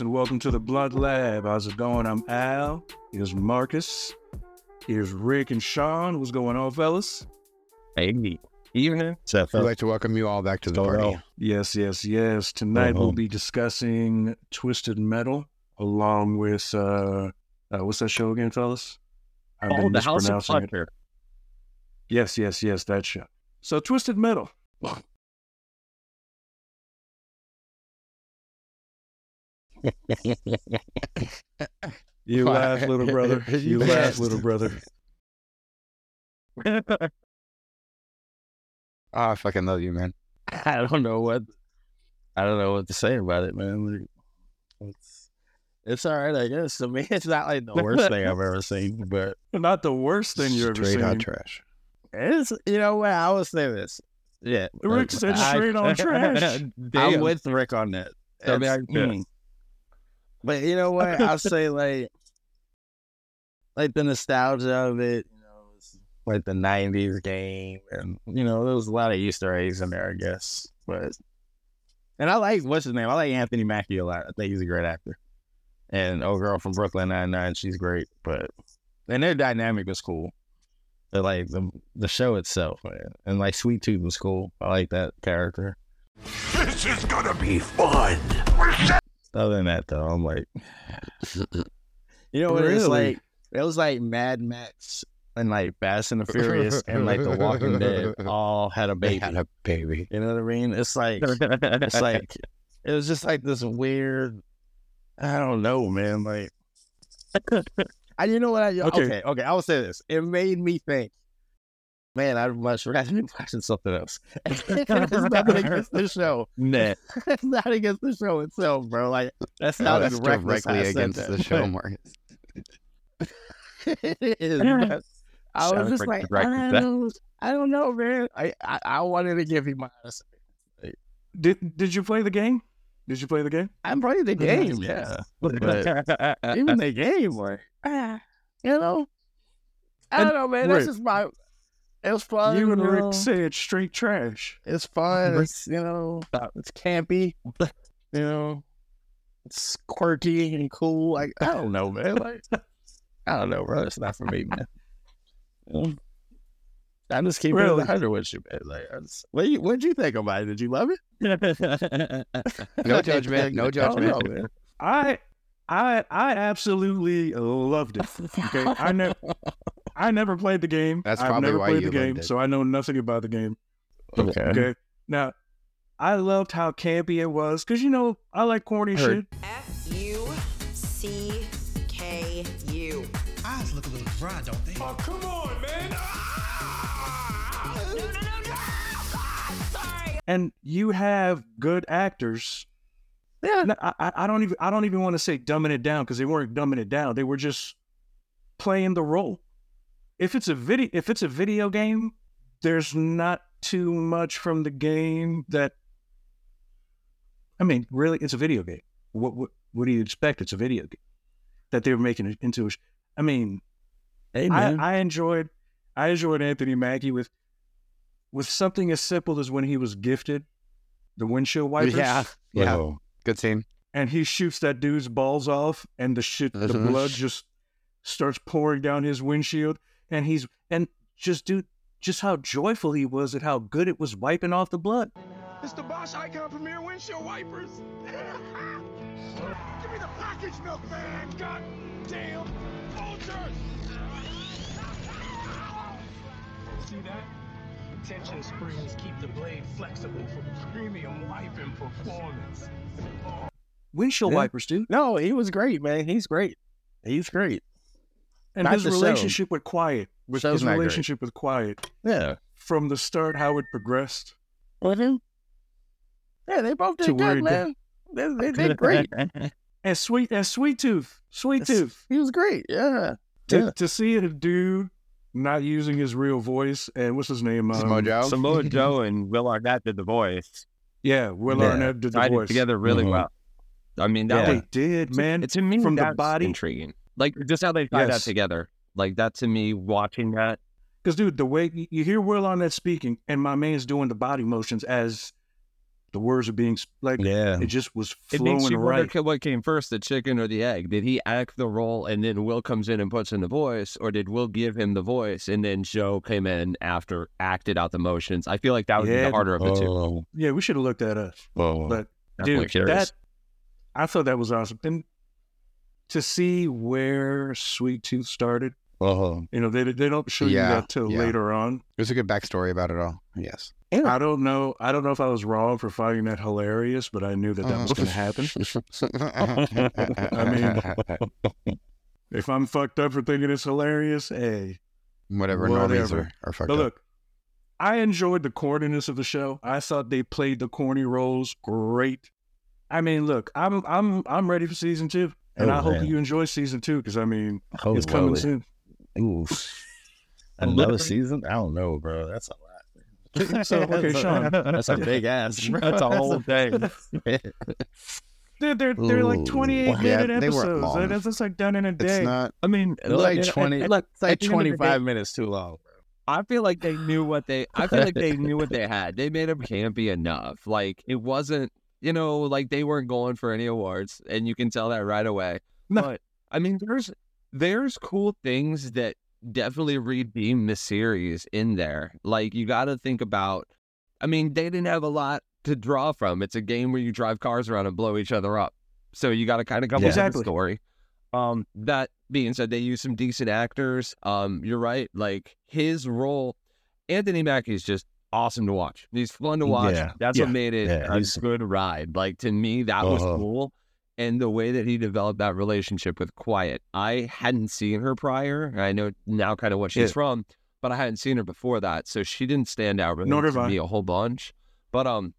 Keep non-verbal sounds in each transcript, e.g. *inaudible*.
Yes, and welcome to the Blunt Lab. How's it going? I'm Al. Here's Marcus. Here's Rick and Sean. What's going on, fellas? Hey, evening. I'd like to welcome you all back to the party. Yes, yes, yes. Tonight we'll be discussing Twisted Metal along with uh, uh what's that show again, fellas? I've Oh, the House of mispronouncing it. Plunder. Yes, yes, yes, that show. So Twisted Metal. You laugh, little brother. *laughs* You You laugh, little brother. Oh, *laughs* I fucking love you, man. I don't know what I don't know what to say about it, man. Like, It's it's all right, I guess. To me, *laughs* it's not like the worst thing I've ever seen, but Not the worst thing you've ever Straight seen. hot trash. it's you know what I will say this. Yeah, Rick said I- straight on trash. I'm with Rick on that. Tell me It's- how you feel. mm. But you know what? I'll say like like the nostalgia of it, you know, it's like the nineties game and you know, there was a lot of Easter eggs in there, I guess. But and I like what's his name? I like Anthony Mackie a lot. I think he's a great actor. And old girl from Brooklyn Nine Nine, she's great. But and their dynamic was cool. But like the the show itself, man. And like Sweet Tooth was cool. I like that character. This is gonna be fun. Other than that, though, I'm like, *laughs* you know what? It's Really? like it was like Mad Max and like Fast and the Furious and like The Walking Dead *laughs* all had a They baby. had a baby. You know what I mean? It's like it's *laughs* like it was just like this weird. I don't know, man. Like, I you know what I Okay. okay okay. I will say this. It made me think. Man, I'd much rather be watching something else. *laughs* *laughs* it's nothing against the show. Nah. *laughs* it's not against the show itself, bro. Like that's No, as that's directly how I said against the show, Marcus. it is. I was just like right I don't, I don't know, man. I, I, I wanted to give you my honest. Did Did you play the game? Did you play the game? I'm playing the game, yeah. But even the game, like, ah, you know, I don't know, man. Rick, That's just my. It was fun. you and know? Rick said straight trash. It's fun. It's you know, it's campy. *laughs* You know, it's quirky and cool. Like I don't know, man. Like I don't know, bro. It's not for me, man. You know? I just keeping Really? it hundred with you, man. Like, I just, what you what'd you think about it? Did you love it? *laughs* No judgment. No I don't know, judgment. man. I I I absolutely loved it. Okay, I never I never played the game. That's I've never why played you the game, it. so I know nothing about the game. Okay. Okay, now I loved how campy it was because you know I like corny Heard. shit. F U C K U. Eyes look a little dry, don't they? Oh, come on, man. Ah! No, no, no, no! And you have good actors. Yeah. I, I- I don't even I don't even want to say dumbing it down because they weren't dumbing it down. They were just playing the role. If it's a video if it's a video game, there's not too much from the game that I mean, really, it's a video game. What what what do you expect? It's a video game that they're making it into. A sh- I mean, Hey I, man. I enjoyed I enjoyed Anthony Mackie with with something as simple as when he was gifted the windshield wipers. yeah. Yeah. Oh. Good scene. And he shoots that dude's balls off and the shit the *laughs* blood just starts pouring down his windshield. And he's and just do just how joyful he was at how good it was wiping off the blood. It's the Bosch Icon Premier windshield wipers. *laughs* Give me the package milk, man. God damn vultures. See that? Tension springs keep the blade flexible for premium wiping performance. Windshield Yeah. wipers, dude. No, he was great, man. He's great. He's great. And Not his the show. relationship with Quiet. With Show's his not great. relationship with Quiet. Yeah. From the start, how it progressed. With him? Yeah, they both To did good, man. They, they did great. *laughs* And sweet and sweet tooth. Sweet tooth. He was great. Yeah. to, Yeah. to see a dude not using his real voice and what's his name? Um, Samoa Joe. Samoa Joe and Will Arnett did the voice. Yeah, Will Yeah. Arnett did the Tied voice. together really Mhm. well. I mean, that They did, man. to me, from the body- intriguing. Like just how they tied Yes. that together. Like that to me, watching that. Because dude, the way you- you hear Will on that speaking, and my man's doing the body motions as The words are being sp- like Yeah. it just was It flowing makes you right. wonder what came first, the chicken or the egg. Did he act the role and then Will comes in and puts in the voice, or did Will give him the voice and then Joe came in after acted out the motions? I feel like that would be the harder of the two. Oh, Yeah, we should have looked at us. oh. But Definitely dude, curious. that I thought that was awesome. And to see where Sweet Tooth started, oh. you know, they they don't show Yeah, you that till yeah. later on. There's a good backstory about it all. Yes. I don't know. I don't know if I was wrong for finding that hilarious, but I knew that that was going to happen. I mean, *laughs* if I'm fucked up for thinking it's hilarious, hey. whatever, Whatever. are, are fucked But up. look, I enjoyed the corniness of the show. I thought they played the corny roles great. I mean, look, I'm I'm I'm ready for season two, and Oh, I hope man. you enjoy season two because I mean Oh, it's coming Lord. soon. Ooh. *laughs* Another season? I don't know, bro. That's a lot. *laughs* So okay, Sean, That's a big ass. *laughs* bro. That's a whole thing. they're they're, they're like 28 Yeah, minute they weren't episodes. long. That's just like done in a day. It's day. not. I mean, It's look, like 20 and look, It's like at the end of the day, 25 minutes too long. I feel like they knew what they. I feel like they knew what they had. They made them campy enough. Like it wasn't, you know, like they weren't going for any awards, and you can tell that right away. No. But I mean, there's there's cool things that definitely redeem the series in there. Like you got to think about. I mean, they didn't have a lot to draw from. It's a game where you drive cars around and blow each other up. So you got to kind of come Yeah. up with Exactly. a story. Um, that being said, they use some decent actors. Um, you're right. Like his role, Anthony Mackie is just awesome to watch. He's fun to watch. Yeah. That's Yeah. what made it Yeah, a he's- good ride. Like to me, that was Uh-huh. cool. And the way that he developed that relationship with Quiet, I hadn't seen her prior. I know now kind of what she's Yeah. from, but I hadn't seen her before that, so she didn't stand out really Nor to I. me a whole bunch. But um,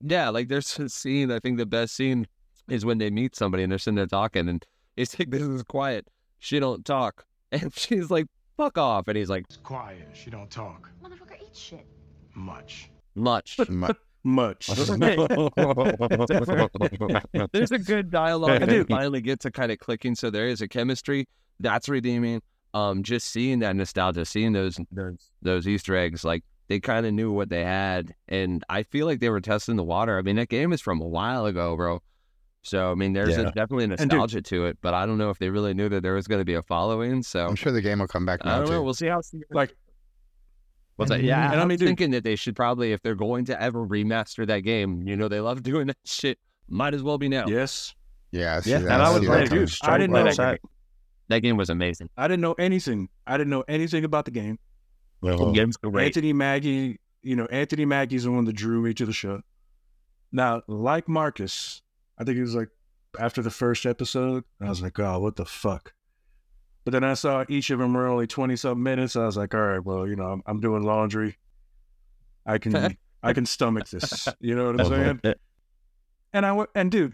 yeah, like there's a scene. I think the best scene is when they meet somebody and they're sitting there talking, and he's like, "This is quiet. She don't talk," *laughs* and she's like, "Fuck off," and he's like, It's quiet. She don't talk Motherfucker, eat shit. Much. "Much." Mu- Much. *laughs* There's a good dialogue, and do. they finally get to kind of clicking. So there is a chemistry that's redeeming. Um, just seeing that nostalgia, seeing those those those Easter eggs, like they kind of knew what they had, and I feel like they were testing the water. I mean, that game is from a while ago, bro. So I mean, there's a, definitely a dude- nostalgia to it, but I don't know if they really knew that there was going to be a following. So I'm sure the game will come back I now don't know. We'll see how. like What's that? Yeah, And and I I'm mean, dude- thinking that they should probably, if they're going to ever remaster that game, you know, they love *laughs* doing that shit. Might as well be now. yes, yeah, I see Yeah, that. and I was see like, that dude. I didn't Right, know. that game- That game was amazing. I didn't know anything. I didn't know anything about the game. Oh. game's great. Anthony Mackie, you know, Anthony Mackie's the one that drew me to the show. Now, like Marcus, I think it was like after the first episode, I was like, oh, what the fuck? But then I saw each of them were only 20 something minutes. I was like, all right, well, you know, I'm, I'm doing laundry. I can, *laughs* I can stomach this. You know what I'm saying? And I went, and dude,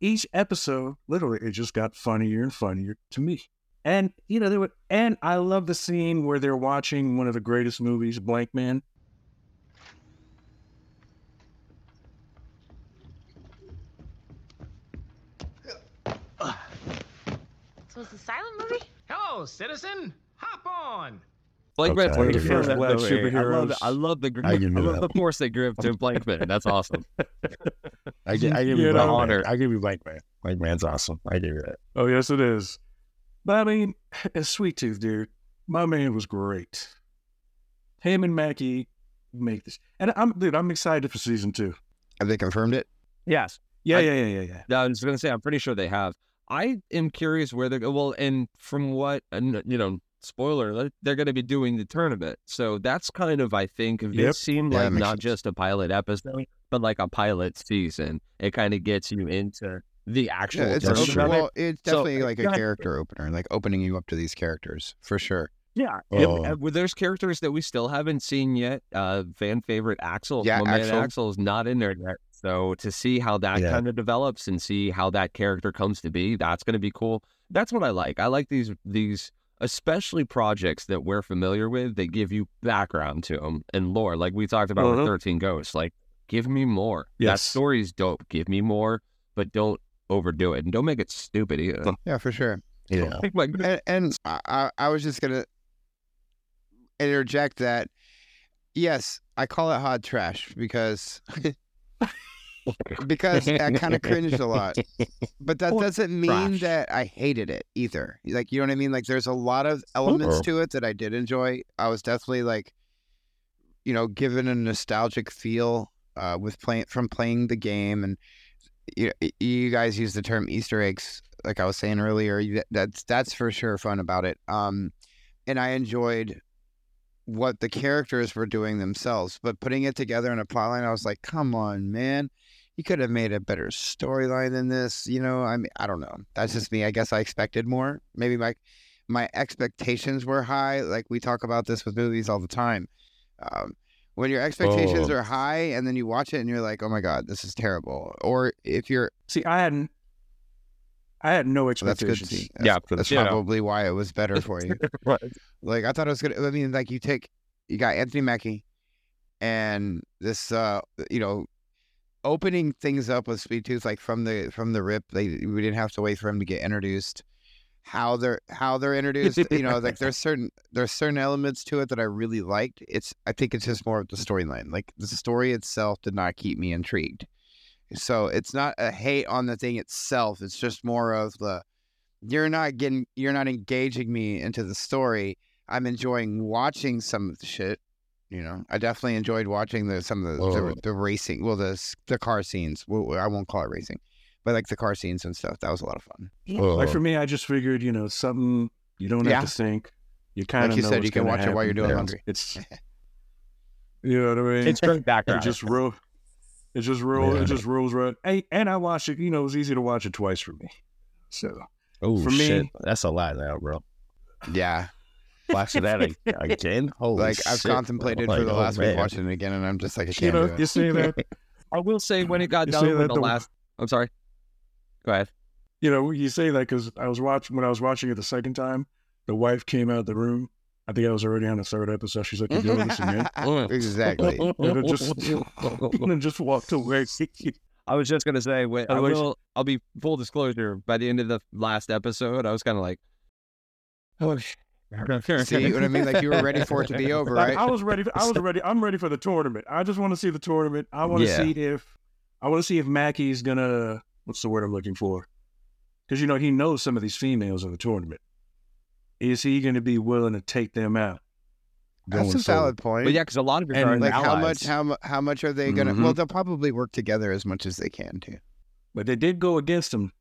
each episode, literally, it just got funnier and funnier to me. And you know, they were, and I love the scene where they're watching one of the greatest movies, Blankman. So it's a silent movie? Hello, citizen. Hop on. Blankman, Okay. One the first black I love. I love the ah, I give I you love that. the force they give to Blankman. That's *laughs* awesome. I, gi- I give You you know, Blank Man. honor. I give you Blankman. Blank Man's awesome. I give you that. Oh yes, it is. But I mean, *laughs* it's Sweet Tooth, dude. My man was great. Him and Mackie make this, and I'm dude. I'm excited for season two. Have they confirmed it? Yes. Yeah, I- yeah, yeah, yeah, yeah. I was going to say, I'm pretty sure they have. I am curious where they're going. well, and from what and you know, spoiler, they're going to be doing the tournament. So that's kind of, I think, if Yep. it seemed Yeah, like not sense. just a pilot episode, but like a pilot season. It kind of gets you into the actual Yeah, it's, it's- tournament. well, it's So, definitely like a character opener, like opening you up to these characters for sure. Yeah, Oh. uh, well, there's characters that we still haven't seen yet. Uh, fan favorite Axel, Yeah, Axel. Axel's not in there yet. So to see how that Yeah. kind of develops and see how that character comes to be, that's going to be cool. That's what I like. I like these these especially projects that we're familiar with. They give you background to them and lore, like we talked about Mhm. with Thirteen Ghosts. Like, give me more. That Yes. story's dope. Give me more, but don't overdo it and don't make it stupid either. Yeah, for sure. Yeah. *laughs* Like, And, and I, I- I was just gonna interject that. Yes, I call it hot trash because *laughs* because I *laughs* kind of cringed a lot. But that doesn't mean trash. that I hated it either. Like you know what I mean? Like there's a lot of elements to it that I did enjoy. I was definitely like, you know, given a nostalgic feel uh, with playing from playing the game, and you, you guys use the term Easter eggs, like I was saying earlier. That's that's for sure fun about it. Um, and I enjoyed what the characters were doing themselves, but putting it together in a plotline, I was like, come on, man you could have made a better storyline than this. You know, I mean, I don't know. That's just me. I guess I expected more. Maybe my my expectations were high. Like we talk about this with movies all the time. Um, when your expectations Oh. are high and then you watch it and you're like, oh my god, this is terrible. Or if you're, See, I hadn't. I had no well, that's good. expectations. To see. Yeah, That's, that's you know. probably why it was better for you. *laughs* Right. Like I thought it was gonna. I mean, like you take, you got Anthony Mackie, and this, uh, you know, opening things up with Sweet Tooth, like from the from the rip. They we didn't have to wait for him to get introduced. How they're how they're introduced, you know, like there's certain there's certain elements to it that I really liked. It's I think it's just more of the storyline. Like the story itself did not keep me intrigued. So it's not a hate on the thing itself. It's just more of the you're not getting you're not engaging me into the story. I'm enjoying watching some of the shit. You know, I definitely enjoyed watching the some of the the, the racing. Well, the the car scenes. Well, I won't call it racing, but like the car scenes and stuff. That was a lot of fun. Like for me, I just figured, you know, something you don't Yeah. have to think. You kind of like you know said, you can gonna watch it while you're doing Yeah. laundry. It's, *laughs* you know what I mean. It's great background. it just roll. It just roll. Yeah. It just rolls right. Hey, and I watched it. You know, it was easy to watch it twice for me. So Oh For me- that's a lot now, bro. Yeah, Watching that *laughs* ag- again. Holy like I've shit, contemplated bro. for the oh, last week watching it again, and I'm just like, I can't know, do it. you see that. *laughs* I will say when it got You done with the the- last. I'm sorry. Go ahead. You know, you say that because I was watching when I was watching it the second time. The wife came out of the room. I think I was already on the third episode. She's like, "You're doing this again?" *laughs* exactly. And it just and then just walked away. I was just gonna say, wait, I Otherwise- will. I'll be full disclosure. By the end of the last episode, I was kind of like, oh, See what I mean? Like you were ready for it to be *laughs* over, Like, right? I was ready. For, I was *laughs* ready. I'm ready for the tournament. I just want to see the tournament. I want to Yeah. see if I want to see if Mackie's gonna. What's the word I'm looking for? Because you know he knows some of these females in the tournament. Is he going to be willing to take them out? That's a Going valid point. But yeah, because a lot of it And, are like how much how how much are they gonna Mhm. well they'll probably work together as much as they can too But they did go against him.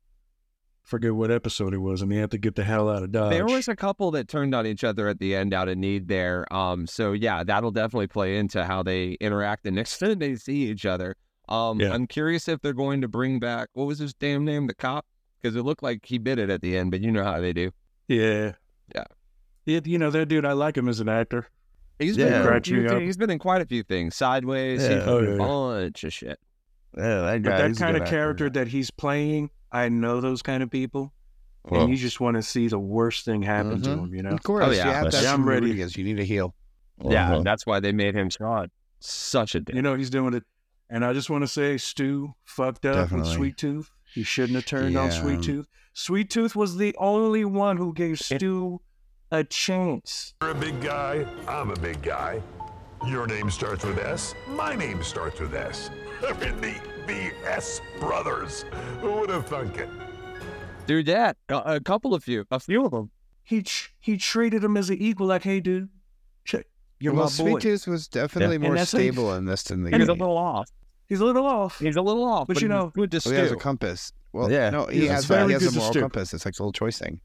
Forget what episode it was, and they had to get the hell out of Dodge. There was a couple that turned on each other at the end out of need there. Um, so yeah, that'll definitely play into how they interact the next *laughs* time they see each other. Um, Yeah. I'm curious if they're going to bring back what was his damn name, the cop, because it looked like he bit it at the end, but you know how they do. yeah, Yeah. yeah. You know that dude. I like him as an actor. He's Yeah. been Cracked he's me he's been in quite a few things. Sideways, he's Yeah. been Oh, yeah, a yeah. bunch of shit. Yeah, that But that kind good of actor. character that he's playing, I know those kind of people, Well, and you just want to see the worst thing happen to Mhm. him. You know. of course Oh, you yeah. have Yeah, I'm some ready. Rodriguez. you need a heel Yeah, uh-huh. and that's why they made him Sean. Such a dick. You know he's doing it, and I just want to say, Stu fucked up Definitely. with Sweet Tooth. He shouldn't have turned on Sweet Tooth. Sweet Tooth was the only one who gave Stu a chance. You're a big guy. I'm a big guy. Your name starts with S. My name starts with S. They're in the the S brothers. Who would have thunk it? Dude, that a, a couple of you, a few of them. He tr- he treated him as an equal, like, hey, dude, check, you're well my Sweet boy. Tooth was definitely And more that's like- stable in this than the and He's a little off. He's a little off. He's a little off, But but, you know- good to Oh, he has a compass well Yeah, no he he's has, very he has good a moral stew. compass it's like a little choice thing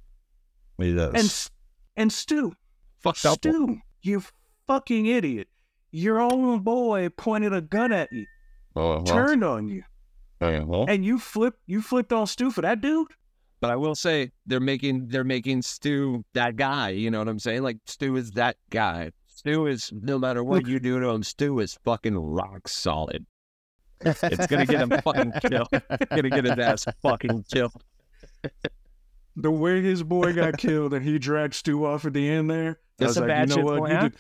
he does. And and Stu, fuck up. Stu, you fucking idiot. Your own boy pointed a gun at you, well, turned on you, yeah, well, and you flipped you flipped on Stu for that dude. But I will say they're making they're making Stu that guy. You know what I'm saying? Like Stu is that guy. Stu is no matter what you do to him, Stu is fucking rock solid. It's gonna get him fucking killed. gonna get his ass fucking killed. The way his boy got killed and he dragged Stu off at the end there. I That's was a like, bad you shit know what? You plan.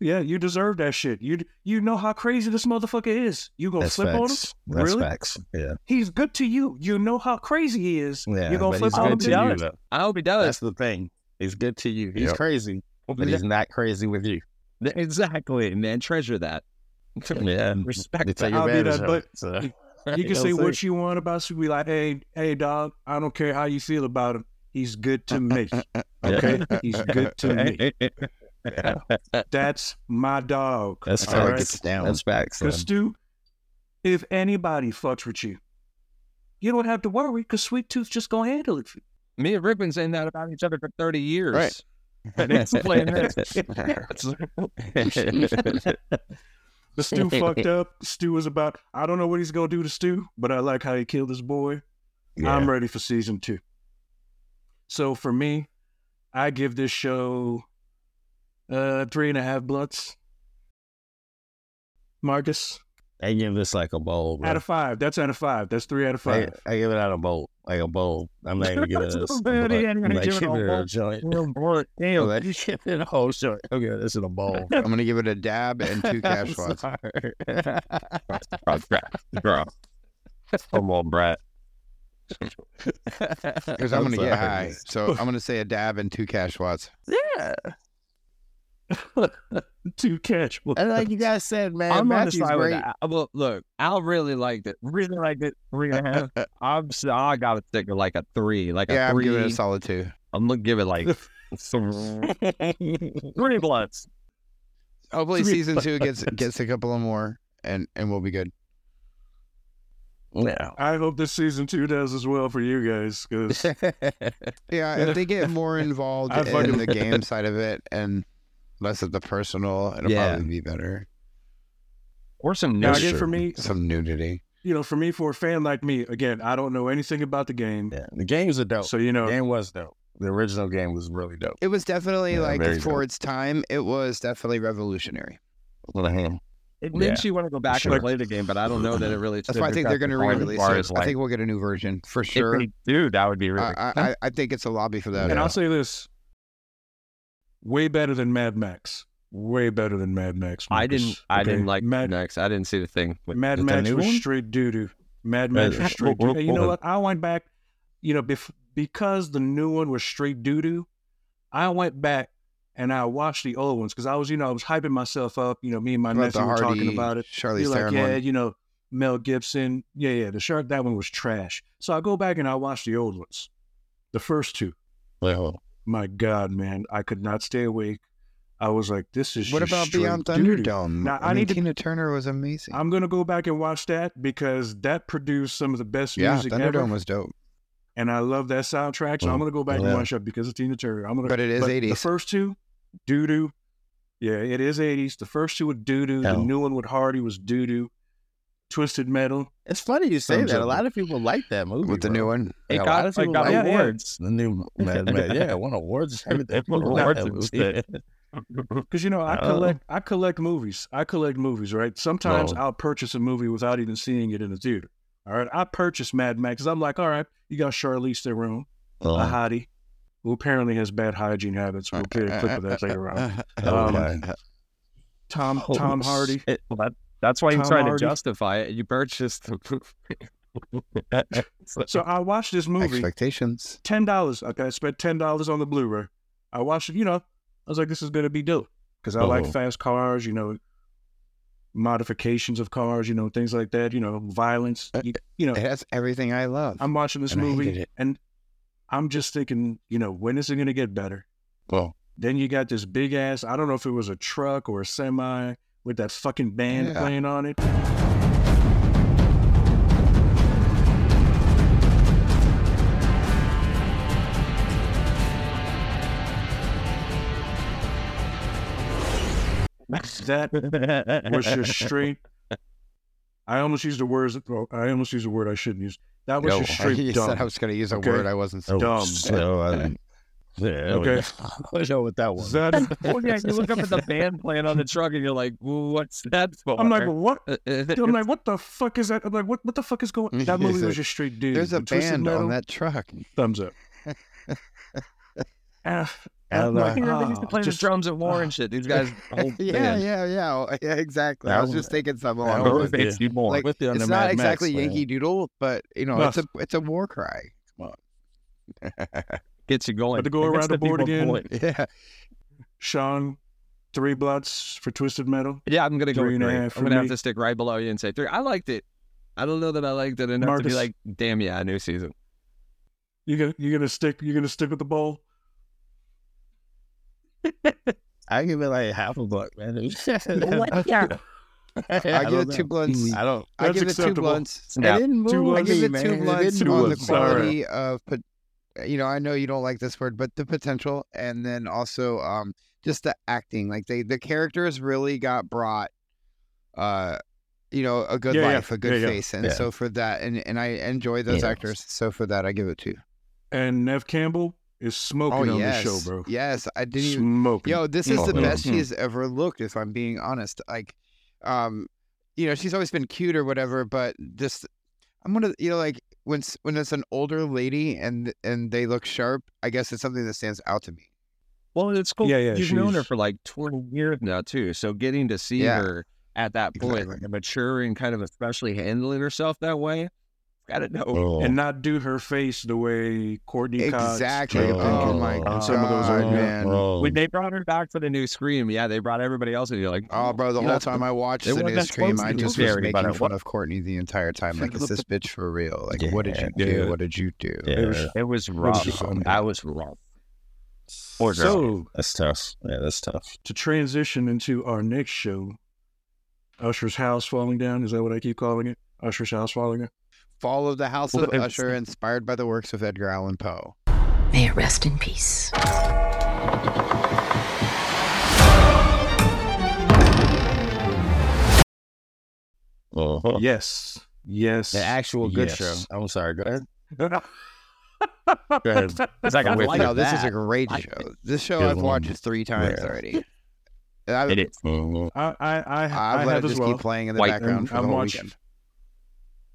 De- yeah, you deserve that shit. You you know how crazy this motherfucker is. You gonna that's flip on him? facts. That's really? facts. Yeah, He's good to you. You know how crazy he is. yeah. you gonna flip on him to you, though. I hope he does. That's the thing. He's good to you. He's Yep. crazy, but he's not crazy with you. Exactly, man. Treasure that. *laughs* yeah, *laughs* Respect They take I'll be that, but so. You *laughs* can say what you want about Sue. Be like, hey, hey, dog. I don't care how you feel about him. He's good to me. Okay, he's good to me. *laughs* That's my dog. That's That's how All it right. gets down. That's facts. Because Stu, if anybody fucks with you, you don't have to worry. Because Sweet Tooth just gonna handle it. for you. Me and Rick been saying that about each other for 30 years. Right. *laughs* And it's playing. *laughs* The Stu fucked up. Stu was about. I don't know what he's gonna do to Stu, but I like how he killed his boy. I'm ready for season two. So for me, I give this show uh three and a half blunts. Marcus, I give this like a bowl, bro. out of five. That's out of five. That's three out of five. I give it out a bowl, like a bowl. I'm not even giving this. a bad, he blunt. I'm gonna give it a it bowl. a joint. Damn. Let me give it a whole joint. Okay, this is a bowl. *laughs* I'm gonna give it a dab and two *laughs* cash shots. Bro. *laughs* Come on, Brett. Because I'm gonna get high. So I'm gonna say a dab and two cash shots. Yeah. *laughs* Two catch. And like you guys said, man, I'm on the Matthew's side with great. that. Well, look, Al really liked it. Really liked it. Three and a half. *laughs* I'm I got to stick with like a three. Like Yeah, a I'm three. giving it a solid two. I'm gonna give it like *laughs* three blunts. Hopefully, Three season two gets gets a couple of more, and and we'll be good. Yeah. I hope this season two does as well for you guys because Yeah, if they get more involved I fucking- in the game side of it and less of the personal, it'll Yeah. probably be better. Or some now new again for me, Some nudity. you know, for me for a fan like me, again, I don't know anything about the game, yeah. The games are dope. so you know, the game was dope. The original game was really dope. It was definitely Yeah, like for dope. its time, it was definitely revolutionary. It makes you want to go back Sure. and play the game, but I don't know that it really. That's why I think they're going to re-release it. I think we'll get a new version for sure. Dude, that would be really. I, I, I think it's a lobby for that. and I'll say this: way better than Mad Max. Way better than Mad Max. I didn't. I Okay? didn't like Mad. Max. I didn't see the thing. With, Mad Max new was one? straight doo doo. Mad uh, Max was straight doo. You know what? I went back. You know, bef- because the new one was straight doo doo. I went back and I watched the old ones because I was, you know, I was hyping myself up. You know, me and my About nephew the were talking about it. Charlie You're like, Theron yeah, one. you know, Mel Gibson. Yeah, yeah. The shark, that one was trash. So I go back and I watch the old ones, the first two. Well, My God, man, I could not stay awake. I was like, this is What about Beyond doo-doo. Thunderdome? Now, I, I mean, need to- Tina Turner was amazing. I'm gonna go back and watch that because that produced some of the best yeah, music Thunderdome ever, was dope. and I love that soundtrack. So I'm Mm, gonna go back and watch that because of Tina Turner. I'm gonna, But it is The 80s. first two, doo doo. Yeah, it is 80s. The first two were doo doo. The new one with Hardy was doo doo. Twisted Metal. it's funny you say Thumbs that. up. A lot of people like that movie. With the bro. new one. It Yeah, got- lot it people got like Yeah, yeah. awards. The new *laughs* Mad Max. Yeah, it won awards. Everything. *laughs* Won Awards awards. and shit. *laughs* Because you know, I Oh. collect I collect movies. I collect movies, right? Sometimes Oh. I'll purchase a movie without even seeing it in the theater. All right. I purchased Mad Max because I'm like, all right, you got Charlize Theron, a Oh, hottie, who apparently has bad hygiene habits. We'll play a clip of that later on. Um, okay. Tom Oh, Tom Hardy. It, well, that, that's why you Tom try to justify it. You purchased the movie. So I watched this movie. Expectations. Ten dollars. Okay, I spent ten dollars on the Blu-ray. I watched it. You know, I was like, this is gonna be dope because I like Oh. fast cars. You know, modifications of cars. You know, things like that. You know, violence. Uh, you, you know, It has everything I love. I'm watching this And I hated movie it. and I'm just thinking, you know, when is it gonna get better? well, Then you got this big ass. I don't know if it was a truck or a semi with that fucking band Yeah. playing on it. That was just straight. I almost used the words. well, I almost used a word I shouldn't use. That was yo, just straight *laughs* you dumb. said I was going to use a Okay. word I wasn't. Oh, dumb. So, I, yeah, Okay. *laughs* I don't know what that was. That- *laughs* well, yeah, you look up at the *laughs* band playing on the truck and you're like, what's that for? I'm like, what? Uh, uh, I'm like, what the fuck is that? I'm like, what? What the fuck is going? on? That movie was just straight dude. There's a band Metal, on that truck. Thumbs up. Ah, I don't know. like, Here, they used to ah, play just- the drums at war and shit. These guys, whole yeah, band. yeah, yeah, Oh, yeah, exactly. That I was one- just thinking something that along those lines. makes more Like, with you It's not Mad exactly Max, man. Yankee Doodle, but you know, it's a it's a war cry. Gets you going. But to go around gets the board again, going. *laughs* Yeah, Sean three bloods for Twisted Metal. Yeah, I'm gonna go Three with and a three. half I'm gonna have to stick right below you and say three. I liked it. I don't know that I liked it enough to be like, damn yeah, new season. You gonna you gonna stick you gonna stick with the bowl? *laughs* I give it like half a buck, man. *laughs* What? Yeah. I give it two blunts. Mm. I don't. I That's give it two acceptable. blunts. Snap. It didn't Two move I give it two man. blunts didn't on the move me. quality of, pot- you know, I know you don't like this word, but the potential, and then also um just the acting. Like they, the characters really got brought, uh, you know, a good Yeah, yeah. life, a good Yeah, yeah. face, and Yeah. so for that, and and I enjoy those Yeah. actors. So for that, I give it two. And Neve Campbell is smoking Oh on yes, this show, bro. yes, I didn't even. Smoking. Yo, this is the Mhm. best she's ever looked, if I'm being honest. Like, um, you know, she's always been cute or whatever, but just I'm gonna, you know, like when when it's an older lady and and they look sharp, I guess it's something that stands out to me. Well, it's cool. Yeah, yeah, You've known her for like 20 years now too. So getting to see Yeah. her at that point, Exactly. like, mature and kind of especially handling herself that way, gotta know. Oh. and not do her face the way Courteney Cox, Exactly. Jacob Oh, Oh my and god, some of those old man. Oh. When they brought her back for the new Scream, yeah, they brought everybody else, and you're like, Oh, bro, the whole know, time I watched it the wasn't new Scream, I just the was scary, making fun wa- of Courtney the entire time. Like, is this bitch for real? Like, what did you do? yeah. What did you do? Yeah, It was- It was rough. just unreal. That was rough. Or So that's tough. Yeah, that's tough. to transition into our next show, Usher's house falling down. Is that what I keep calling it? Usher's house falling down. Fall of the House of Usher, inspired by the works of Edgar Allan Poe. May it rest in peace. Uh-huh. Yes, yes. The actual good yes. show. I'm sorry. Go ahead. *laughs* Go ahead. *laughs* It's like I Wait, like no, this is a great Like show. This show I've watched one. three times Yeah. already. I, It is. I, I, I, I've I let have it as just well. keep playing in the White background and for the I'm whole watch- weekend.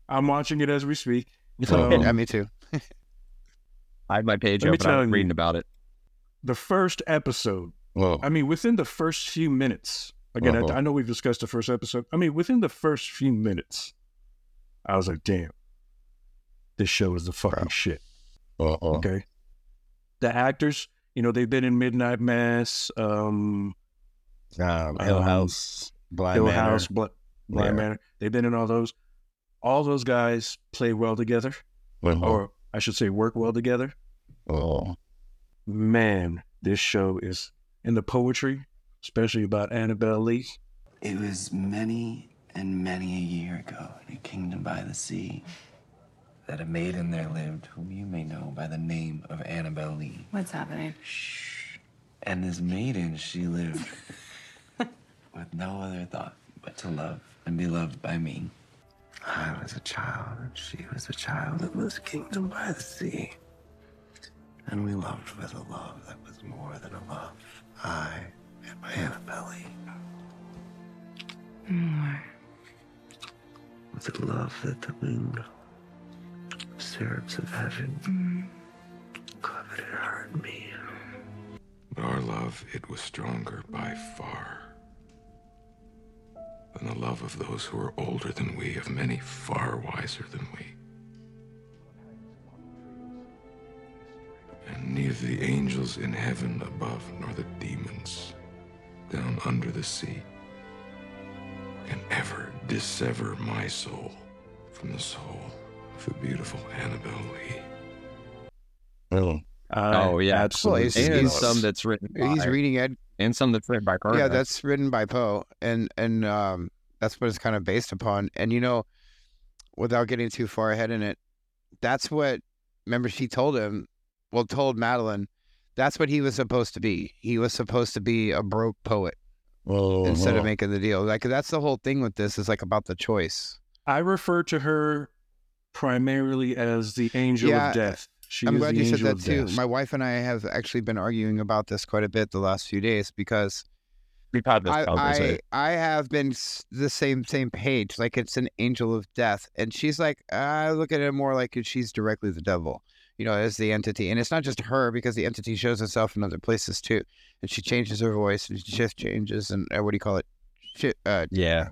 I'm watching it as we speak. Um, yeah, me too. *laughs* I have my page Let me open. I tell was you. reading about it. the first episode. Oh. I mean, within the first few minutes. Again, Uh-huh. I, I know we've discussed the first episode. I mean, within the first few minutes, I was like, "Damn, this show is the fucking Bro. shit." Uh-uh. Okay. The actors, you know, they've been in Midnight Mass, um, Um, Hill Um, House, Bly Hill Manor. House, Bl- Bly Yeah. Manor. They've been in all those. All those guys play well together, Uh-huh. or I should say, work well together. Oh. Man, this show is in the poetry, especially about Annabelle Lee. It was many and many a year ago in a kingdom by the sea that a maiden there lived whom you may know by the name of Annabelle Lee. What's happening? And this maiden, she lived *laughs* with no other thought but to love and be loved by me. I was a child, and she was a child of this kingdom by the sea. And we loved with a love that was more than a love. I and my Annabelle More. with a love that the moon, seraphs of heaven, mm. coveted her and me. But our love, it was stronger by far than the love of those who are older than we, of many far wiser than we. And neither the angels in heaven above nor the demons down under the sea can ever dissever my soul from the soul of the beautiful Annabelle Lee. Oh. Oh, yeah. absolutely. Well, he's- And he's- some that's written He's reading Ed. and some that's written by Carter. Yeah, that's written by Poe, and and um, that's what it's kind of based upon. And you know, without getting too far ahead in it, that's what. Remember, she told him, well, told Madeline, that's what he was supposed to be. He was supposed to be a broke poet Oh. instead of making the deal. Like that's the whole thing with this is like about the choice. I refer to her primarily as the angel Yeah, of death. She I'm glad you said that too. death. My wife and I have actually been arguing about this quite a bit the last few days because We've had this I, I. I have been the same same page. Like it's an angel of death, and she's like, I look at it more like she's directly the devil. You know, as the entity, and it's not just her because the entity shows itself in other places too, and she changes her voice, and shift changes, and uh, what do you call it? Shi uh, Yeah.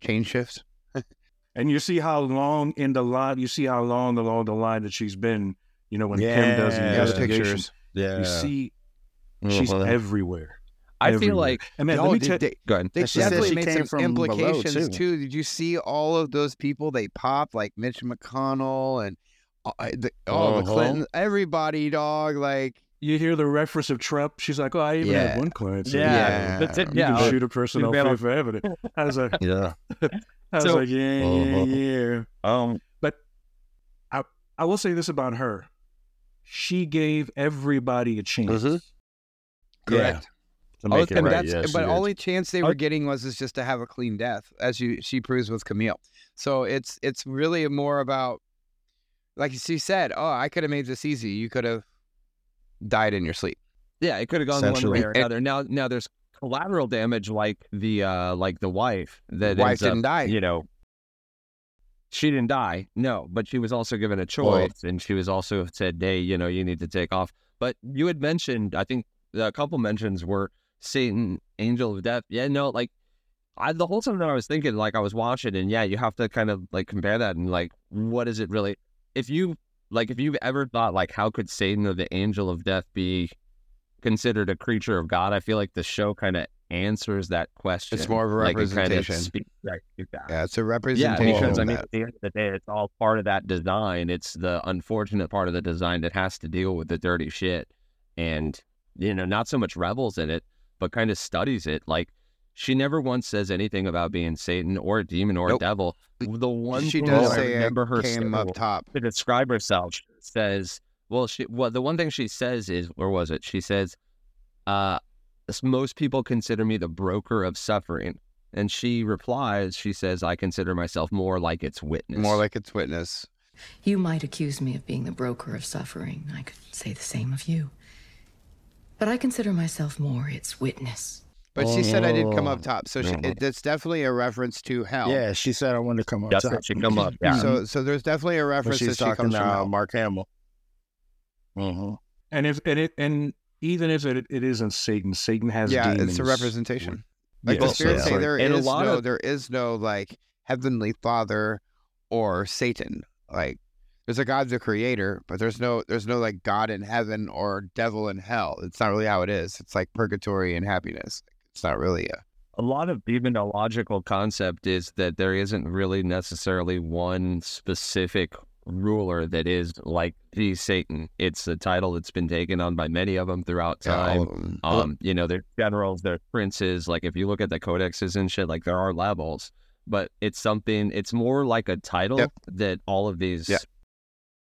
change shift. *laughs* and you see how long in the line, you see how long along the line that she's been. You know, when Kim does the Yeah, Yeah, investigation, pictures. Yeah. you see she's Mhm. everywhere. I everywhere. feel like and man, No, let me they- tell they- go ahead. They And she said definitely she made some from implications too. too. Did you see all of those people they popped, like Mitch McConnell and uh, the, oh Uh-huh. Clinton, everybody, dog. Like you hear the reference of Trump. She's like, "Oh, I even Yeah. had one client. say, Yeah. that's it. you Yeah, can shoot a person you on better- faith for evidence." I was like, Yeah. *laughs* I was So- like, yeah, yeah, Uh-huh. yeah. Um. But I, I will say this about her: she gave everybody a chance. Mhm. correct. To Oh, it and right. that's- yeah, but did. only chance they were getting was is just to have a clean death, as you she proves with Camille. So it's it's really more about, like she said, oh, I could have made this easy. You could have died in your sleep. Yeah, it could have gone one way or another. Now, now there's collateral damage, like the uh like the wife that Wife ends didn't die. You know, she didn't die. No, but she was also given a choice, and she was also said, "Hey, you know, you need to take off." But you had mentioned, I think a couple mentions were Satan, angel of death. Yeah, no, like I the whole time that I was thinking, like I was watching, and yeah, you have to kind of like compare that and like, what is it really? If you like, if you've ever thought like, how could Satan or the angel of death be considered a creature of God? I feel like the show kind of answers that question. It's more of a Like, it kinda representation. speaks right. Yeah, it's a representation. Yeah, representation. because I mean, at the end of the day, it's all part of that design. It's the unfortunate part of the design that has to deal with the dirty shit, and you know, not so much revels in it, but kind of studies it. Like she never once says anything about being Satan or a demon or Nope. a devil. The one she does that I say remember her came up top. to describe herself says, "Well, she well, the one thing she says is, where was it? She says, uh, most people consider me the broker of suffering." And she replies, she says, I consider myself more like its witness. More like its witness. You might accuse me of being the broker of suffering. I could say the same of you. But I consider myself more its witness. But she said I did come Oh. up top, so she, it, that's definitely a reference to hell. Yeah, she said I wanted to come up That's top. what she come up. Yeah. So so there's definitely a When reference she's that she talking comes to from uh, hell. Mark Hamill. hmm And if and it and even if it, it isn't Satan, Satan has yeah, demons. it's a representation. Like Yeah, the spirits so- say, there And a is lot no of- there is no like heavenly Father or Satan. Like there's a God the creator, but there's no there's no like God in heaven or devil in hell. It's not really how it is. It's like purgatory and happiness. It's not really a a lot of even a logical concept is that there isn't really necessarily one specific ruler that is like the Satan. It's a title that's been taken on by many of them throughout time. all of them. Um, you know, there's generals, there's princes. Like if you look at the codexes and shit, like there are levels, but it's something. It's more like a title Yep. that all of these Yeah.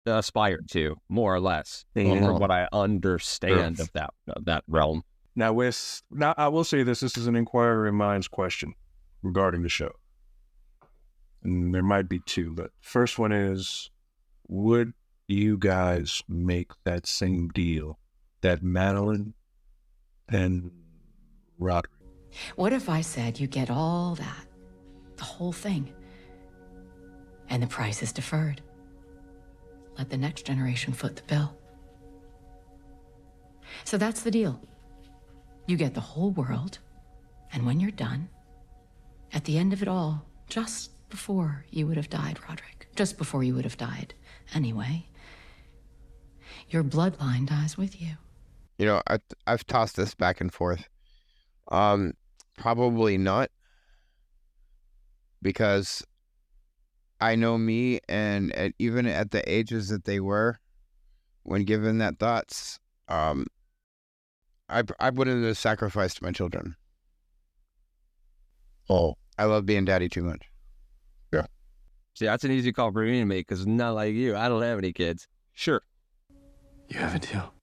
aspire to, more or less, Yeah. from what I understand Sure. of that of that realm. Now, with now, I will say this: this is an inquiry in minds question regarding the show, and there might be two. But first one is: Would you guys make that same deal that Madeline and Roderick? What if I said you get all that, the whole thing, and the price is deferred? Let the next generation foot the bill. So that's the deal. You get the whole world, and when you're done, at the end of it all, just before you would have died, Roderick, just before you would have died anyway, your bloodline dies with you. You know, I I've tossed this back and forth. Um, probably not, because I know me, and at, even at the ages that they were, when given that thoughts, um, I I wouldn't have sacrificed my children. Oh, I love being daddy too much. See, that's an easy call for me to make because not like you. I don't have any kids. Sure. You have a deal.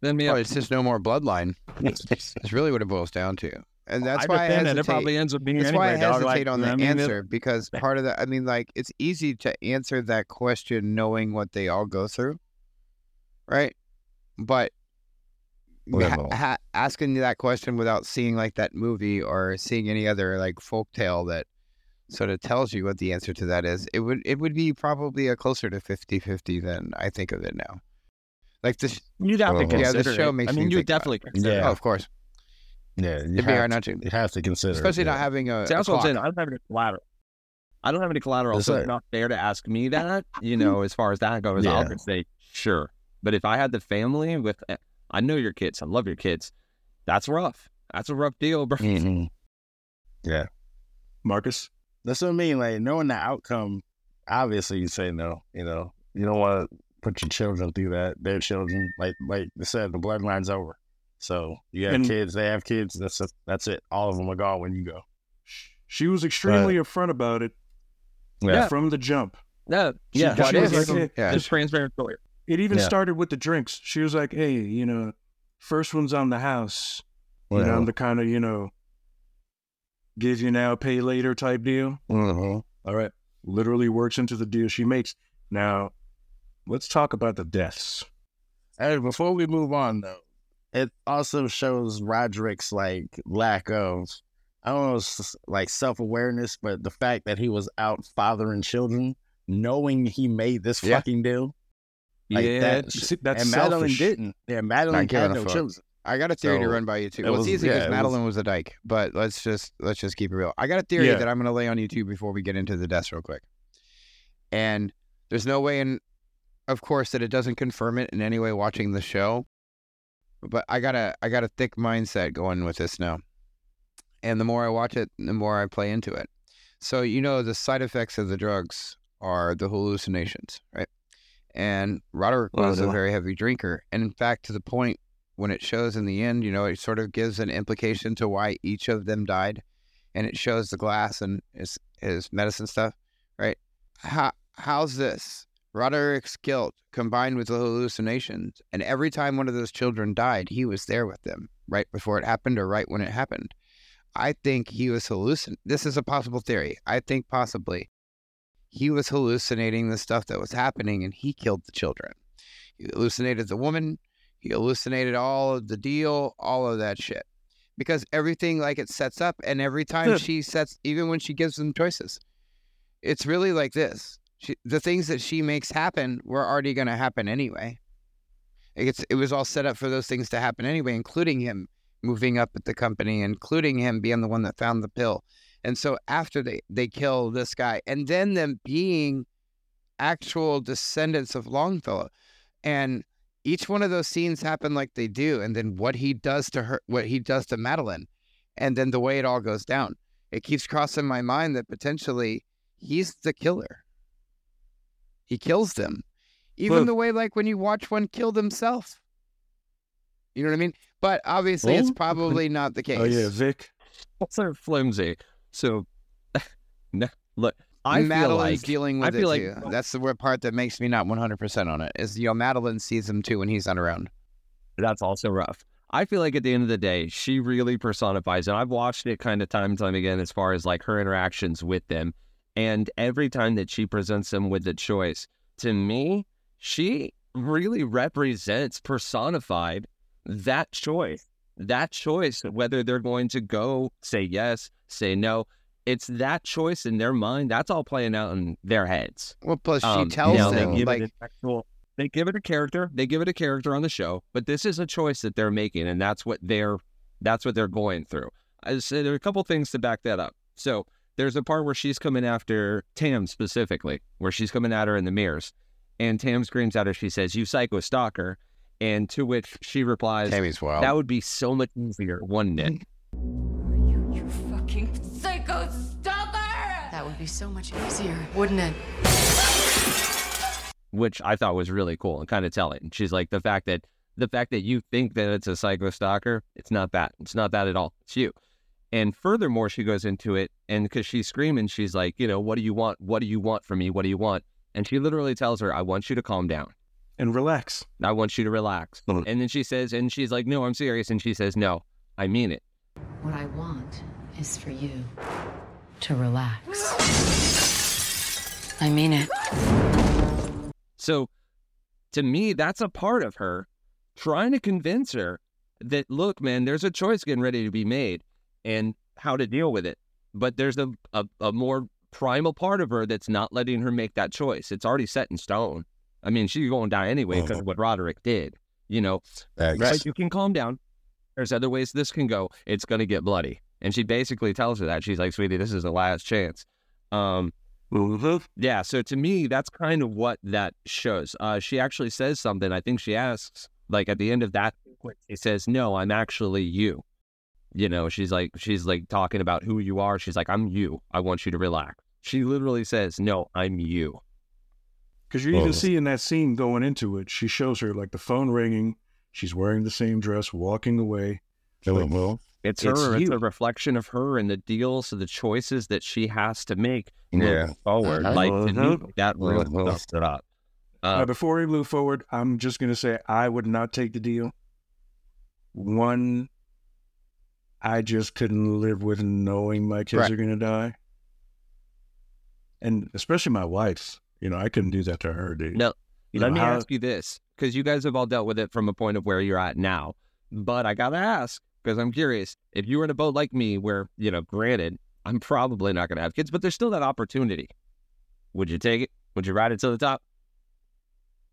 Then me Oh, up. it's just no more bloodline. That's really what it boils down to, and that's I why I understand that. hesitate. It probably ends up being That's anyway, why I dog. hesitate Like, on the I mean, answer because *laughs* part of that, I mean, like it's easy to answer that question knowing what they all go through, right? But ha- ha- asking that question without seeing like that movie or seeing any other like folk tale that sort of tells you what the answer to that is, it would it would be probably a closer to 50-50 than I think of it now. Like this, You'd have to Uh-huh. Yeah, consider this show it. makes I me mean, you think definitely consider Yeah. oh, of course, yeah. You it'd be have, to, not to, you have to consider, it, especially not having a, See, a that's what I'm clock. saying. I don't have any collateral. I don't have any collateral, That's so it. it's not fair to ask me that. You know, as far as that goes, I'll just say sure. But if I had the family with, I know your kids, I love your kids. That's rough. That's a rough deal, bro. Mhm. Yeah. Marcus. That's what I mean. Like knowing the outcome, obviously you say no. You know, you don't want to put your children through that. Their children, like like they said, the bloodline's over. So you have And- kids, they have kids. That's it. That's it. All of them are gone when you go. She was extremely upfront about it Yeah. from the jump. No, She- yeah, she was like, Yeah. just transparent story. It even Yeah. started with the drinks. She was like, "Hey, you know, first one's on the house. You know, I'm the kind of you know, give you now, pay later type deal." Mhm. All right, literally works into the deal she makes. Now, let's talk about the deaths. Hey, before we move on though, it also shows Roderick's like lack of I don't know, like self awareness, but the fact that he was out fathering children, knowing he made this Yeah. fucking deal. Like yeah, that, See, That's and Madeline selfish. didn't. Yeah, Madeline had no fuck. children. I got a theory to run by you too. it Well, was- it's easy because was- Madeline was a dyke, but let's just let's just keep it real. I got a theory Yeah. that I'm going to lay on you too before we get into the deaths real quick. And there's no way in, of course, that it doesn't confirm it in any way watching the show. But I got a I got a thick mindset going with this now, and the more I watch it, the more I play into it. So you know the side effects of the drugs are the hallucinations, right? And Roderick was a no. very heavy drinker, and in fact, to the point when it shows in the end, you know, it sort of gives an implication to why each of them died, and it shows the glass and his his medicine stuff, right? How how's this? Roderick's guilt combined with the hallucinations, and every time one of those children died, he was there with them right before it happened or right when it happened. I think he was hallucin. This is a possible theory. I think possibly he was hallucinating the stuff that was happening, and he killed the children. He hallucinated the woman. He hallucinated all of the deal, all of that shit. Because everything like it sets up, and every time she sets, even when she gives them choices, it's really like this. She, the things that she makes happen were already going to happen anyway. It's it was all set up for those things to happen anyway, including him moving up at the company, including him being the one that found the pill. And so after they they kill this guy, and then them being actual descendants of Longfellow, and each one of those scenes happen like they do, and then what he does to her, what he does to Madeline, and then the way it all goes down. It keeps crossing my mind that potentially he's the killer. He kills them. Even Well- the way like when you watch one kill themselves. You know what I mean? But obviously it's probably not the case. Oh yeah, Vic. *laughs* so flimsy. So, *laughs* no, look, I feel Madeline's like dealing I with it feel like too. That's the weird part that makes me not 100% on it. Is you know Madeline sees him too when he's not around. that's also rough. I feel like at the end of the day, she really personifies, and I've watched it kind of time and time again as far as like her interactions with them. And every time that she presents them with the choice, to me, she really represents personified that choice. That choice, whether they're going to go say yes, say no, it's that choice in their mind. That's all playing out in their heads. Well, plus she Um, tells now, them they give like it actual, they give it a character. They give it a character on the show, but this is a choice that they're making, and that's what they're that's what they're going through. I said there are a couple things to back that up. So there's a part where she's coming after Tam specifically, where she's coming at her in the mirrors, and Tam screams at her. She says, "You psycho stalker," and to which she replies, Tammy's wild. "That would be so much easier, wouldn't it?" *laughs* You fucking be so much easier, wouldn't it? which I thought was really cool and kind of telling. And she's like the fact that the fact that you think that it's a psycho stalker, it's not that. It's not that at all. It's you. And furthermore, she goes into it, and because she's screaming, she's like, you know, what do you want? What do you want from me? What do you want? And she literally tells her, I want you to calm down. And relax. I want you to relax. Mhm. And then she says, and she's like, no, I'm serious. And she says, no, I mean it. What I want is for you to relax. I mean it. So to me, that's a part of her trying to convince her that, look, man, there's a choice getting ready to be made and how to deal with it. But there's a, a, a more primal part of her that's not letting her make that choice. It's already set in stone. I mean, she's going to die anyway because of what uh-huh. Roderick did, you know. But you can calm down. There's other ways this can go. It's going to get bloody. And she basically tells her that. She's like, sweetie, this is the last chance. Um, Mhm. yeah, so to me, that's kind of what that shows. Uh, she actually says something. I think she asks, like at the end of that, sequence, she says, "No, I'm actually you." You know, she's like she's like talking about who you are. She's like, I'm you. I want you to relax. She literally says, No, I'm you. Because you even see in that scene going into it, she shows her like the phone ringing. She's wearing the same dress, walking away. well, It's, It's her. It's a reflection of her and the deals and the choices that she has to make Yeah. moving forward. Uh-huh. Like to me, Mhm. that really Uh-huh. stood up. Uh, before we move forward, I'm just gonna say I would not take the deal. One, I just couldn't live with knowing my kids Right. are gonna die, and especially my wife's. You know, I couldn't do that to her, dude. No, You Let know, me how- ask you this, because you guys have all dealt with it from a point of where you're at now. But I gotta ask, because I'm curious, if you were in a boat like me, where you know, granted, I'm probably not gonna have kids, but there's still that opportunity. Would you take it? Would you ride it to the top?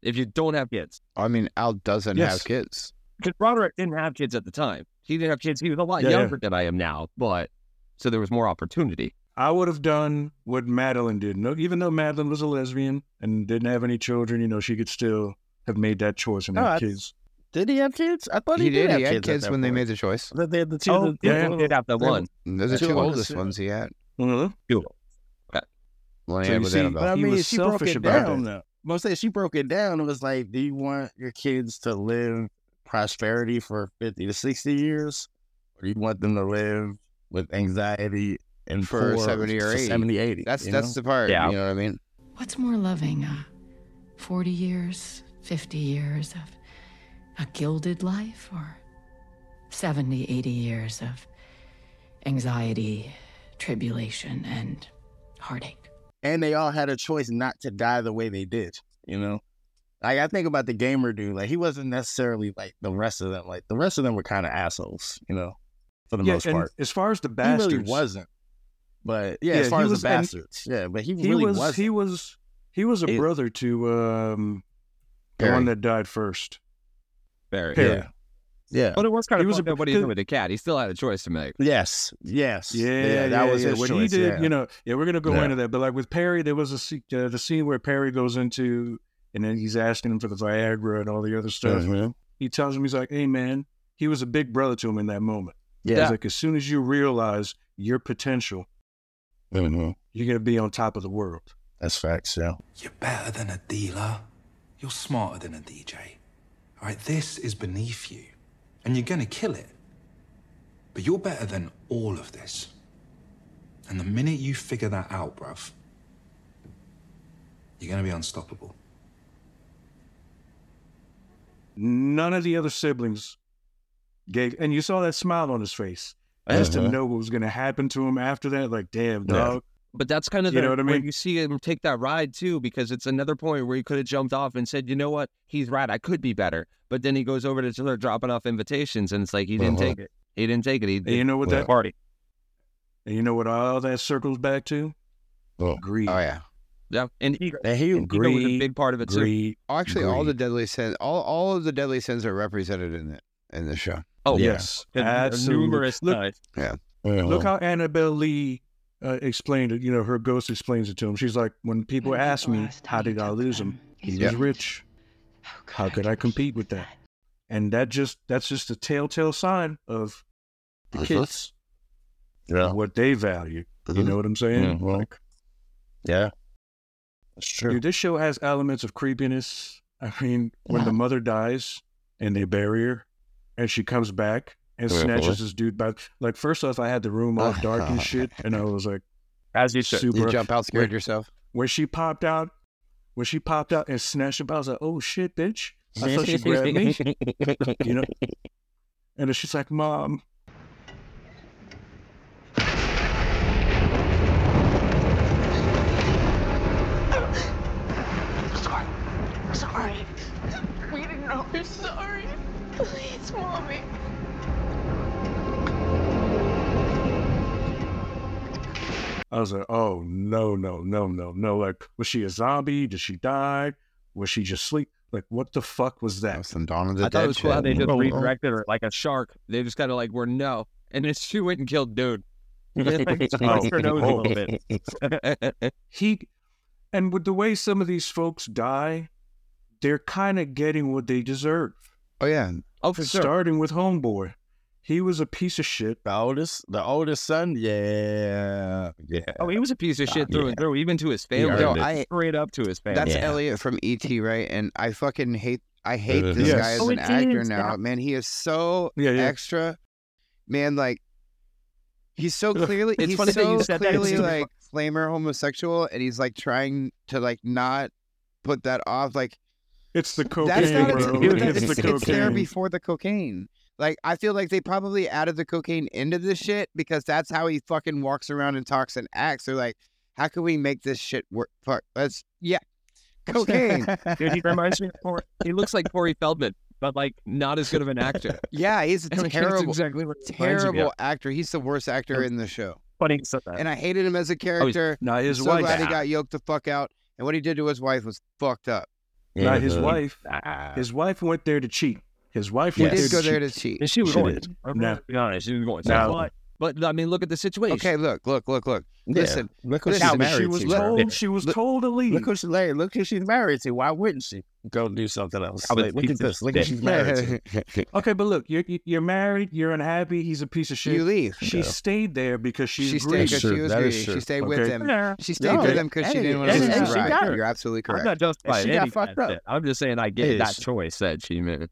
If you don't have kids, I mean, Al doesn't Yes. have kids. because Roderick didn't have kids at the time. He didn't have kids. He was a lot Yeah, yeah. younger than I am now, but so there was more opportunity. I would have done what Madeline did. No, even though Madeline was a lesbian and didn't have any children, you know, she could still have made that choice and No, have kids. Did he have kids? I thought he, He did. did. have He had kids, kids that when they made the choice. The, the, the two, Oh, the, yeah. the Did have the the- one. They're the Two two oldest, oldest ones he had. Mhm. Well, So yeah, you with see- Annabel. But I He mean, was she broke it down. it. Though. Most say she broke it down. It was like, do you want your kids to live prosperity for fifty to sixty years, or do you want them to live with anxiety and For poor 70 or for 80. 70, 80, That's you that's know? the part. Yeah. You know what I mean? What's more loving, uh, 40 years, 50 years of a gilded life, or 70, 80 years of anxiety, tribulation, and heartache? and they all had a choice not to die the way they did. You know, like I think about the gamer dude. Like he wasn't necessarily like the rest of them. Like the rest of them were kind of assholes. You know, for the Yeah, most and part. as far as the He bastards, really wasn't. But yeah, Yeah, as far as was- the bastards, yeah, but he, he really was wasn't. he was he was a He- brother to um the one that died first. Very. Perry. Yeah. yeah. But it was kind of was was a- what he did with the cat. He still had a choice to make. Yes. Yes. Yeah, that yeah, was yeah. his what choice. he did. yeah. You know, yeah, we're gonna go Yeah. into that. But like with Perry, there was a uh, the scene where Perry goes into and then he's asking him for the Viagra and all the other stuff. Mhm. He tells him he's like, "Hey, man." He was a big brother to him in that moment. Yeah. He's like, as soon as you realize your potential, Mhm. you're gonna be on top of the world. That's facts. Yeah. You're better than a dealer. You're smarter than a DJ. All right, this is beneath you, and you're gonna kill it. But you're better than all of this. And the minute you figure that out, bruv, you're gonna be unstoppable. None of the other siblings gave, and you saw that smile on his face as to Uh-huh. know what was gonna happen to him after that. Like, damn, Yeah. dog. But that's kind of You know what I where mean? you see him take that ride too, because it's another point where he could have jumped off and said, you know what, he's right, I could be better. But then he goes over to start dropping off invitations, and it's like he didn't Uh-huh. take it. He didn't take it. He And you know what Yeah. that party. and you know what all that circles back to? Oh. Greed. Oh yeah. Yeah, and ego, And he, and ego was a Greed, big part of it too. Greed. Oh, actually, all the deadly sins, all all of the deadly sins are represented in it in the show. Oh Yes, And absolutely. numerous Look, times. Uh-huh. Look how Annabel Lee uh, explained it. You know, her ghost explains it to him. She's like, when people When ask the me, how did I lose him? He Is was it- rich. How could I compete with that? And that just that's just a telltale sign of the Mhm. kids, Yeah. what they value. You Mhm. know what I'm saying? Like, Yeah. That's true. dude, this show has elements of creepiness. I mean, when the mother dies and they bury her, and she comes back and Yeah, snatches boy. this dude back. Like, first off, I had the room all dark and *laughs* shit, and I was like, As you should. super. You jump out scared when- yourself. When she popped out, when she popped out and snatched him, I was like, oh shit, bitch. I thought she grabbed me. You know? *laughs* And then she's like, Mom. Sorry. Sorry. We didn't know. We're sorry. Please, mommy. I was like, oh, no, no, no, no, no. Like, was she a zombie? Did she die? Was she just sleep? Like, what the fuck was That that? was some Dawn of the I thought it was cool how they just Oh, oh. redirected her like a shark. They just kind of like were no, and then *laughs* she went and killed dude. *laughs* Like *laughs* Oh, her nose a little bit. He, and with the way some of these folks die, they're kind of getting what they deserve. Oh yeah. oh, for sure. Starting with Homeboy. He was a piece of shit. The oldest, the oldest son, yeah, yeah. Oh, he was a piece of shit God, through yeah. and through, even to his family. Yo. I straight up to his family. that's Yeah. Elliot from ET, right? And I fucking hate I hate Uh, this Yes. guy as Oh, an actor is, now. yeah. Man, he is so Yeah, yeah. extra. Man, like he's so clearly It's he's funny that you said that. Clearly so- like flamer homosexual and he's like trying to like not put that off. Like It's the that's cocaine, not bro. a, dude, it's it's, the it's there before the cocaine. Like I feel like they probably added the cocaine into this shit because that's how he fucking walks around and talks and acts. They're like, how can we make this shit work? Fuck, let's yeah, cocaine. *laughs* Dude, he reminds me of Corey. He looks like Corey Feldman, but like not as good of an actor. *laughs* yeah, he's a mean, *laughs* that's terrible, exactly what it reminds me terrible actor. He's the worst actor in the show, Funny you said that. and I hated him as a oh, character. Now his I'm so wife. glad he got yoked the fuck out. And what he did to his wife was fucked up. Now his wife. His wife went there to cheat. His wife He went did go there there to to cheat. cheat. And she was She going. did. I'm Now- gonna be honest, she was going. Now- but, but I mean, look at the situation. Okay, look, look, look, look. Yeah. Listen, look who listen, she's but She was to. told. Yeah. She was Look- told to leave. Look who she married. Look who she's married to. Why wouldn't she go do something else? I would Like, look at this. Look who she's married to. *laughs* Okay, but look, you're you're married. You're unhappy. He's a piece of shit. you leave. She Yeah. stayed there because she, She stayed because she was That is greedy. She stayed with him. Yeah. She stayed No, with him because she didn't want to lose his she ride. got- You're absolutely I'm correct. not justifying she got any fucked up. I'm just saying I get that choice that she made.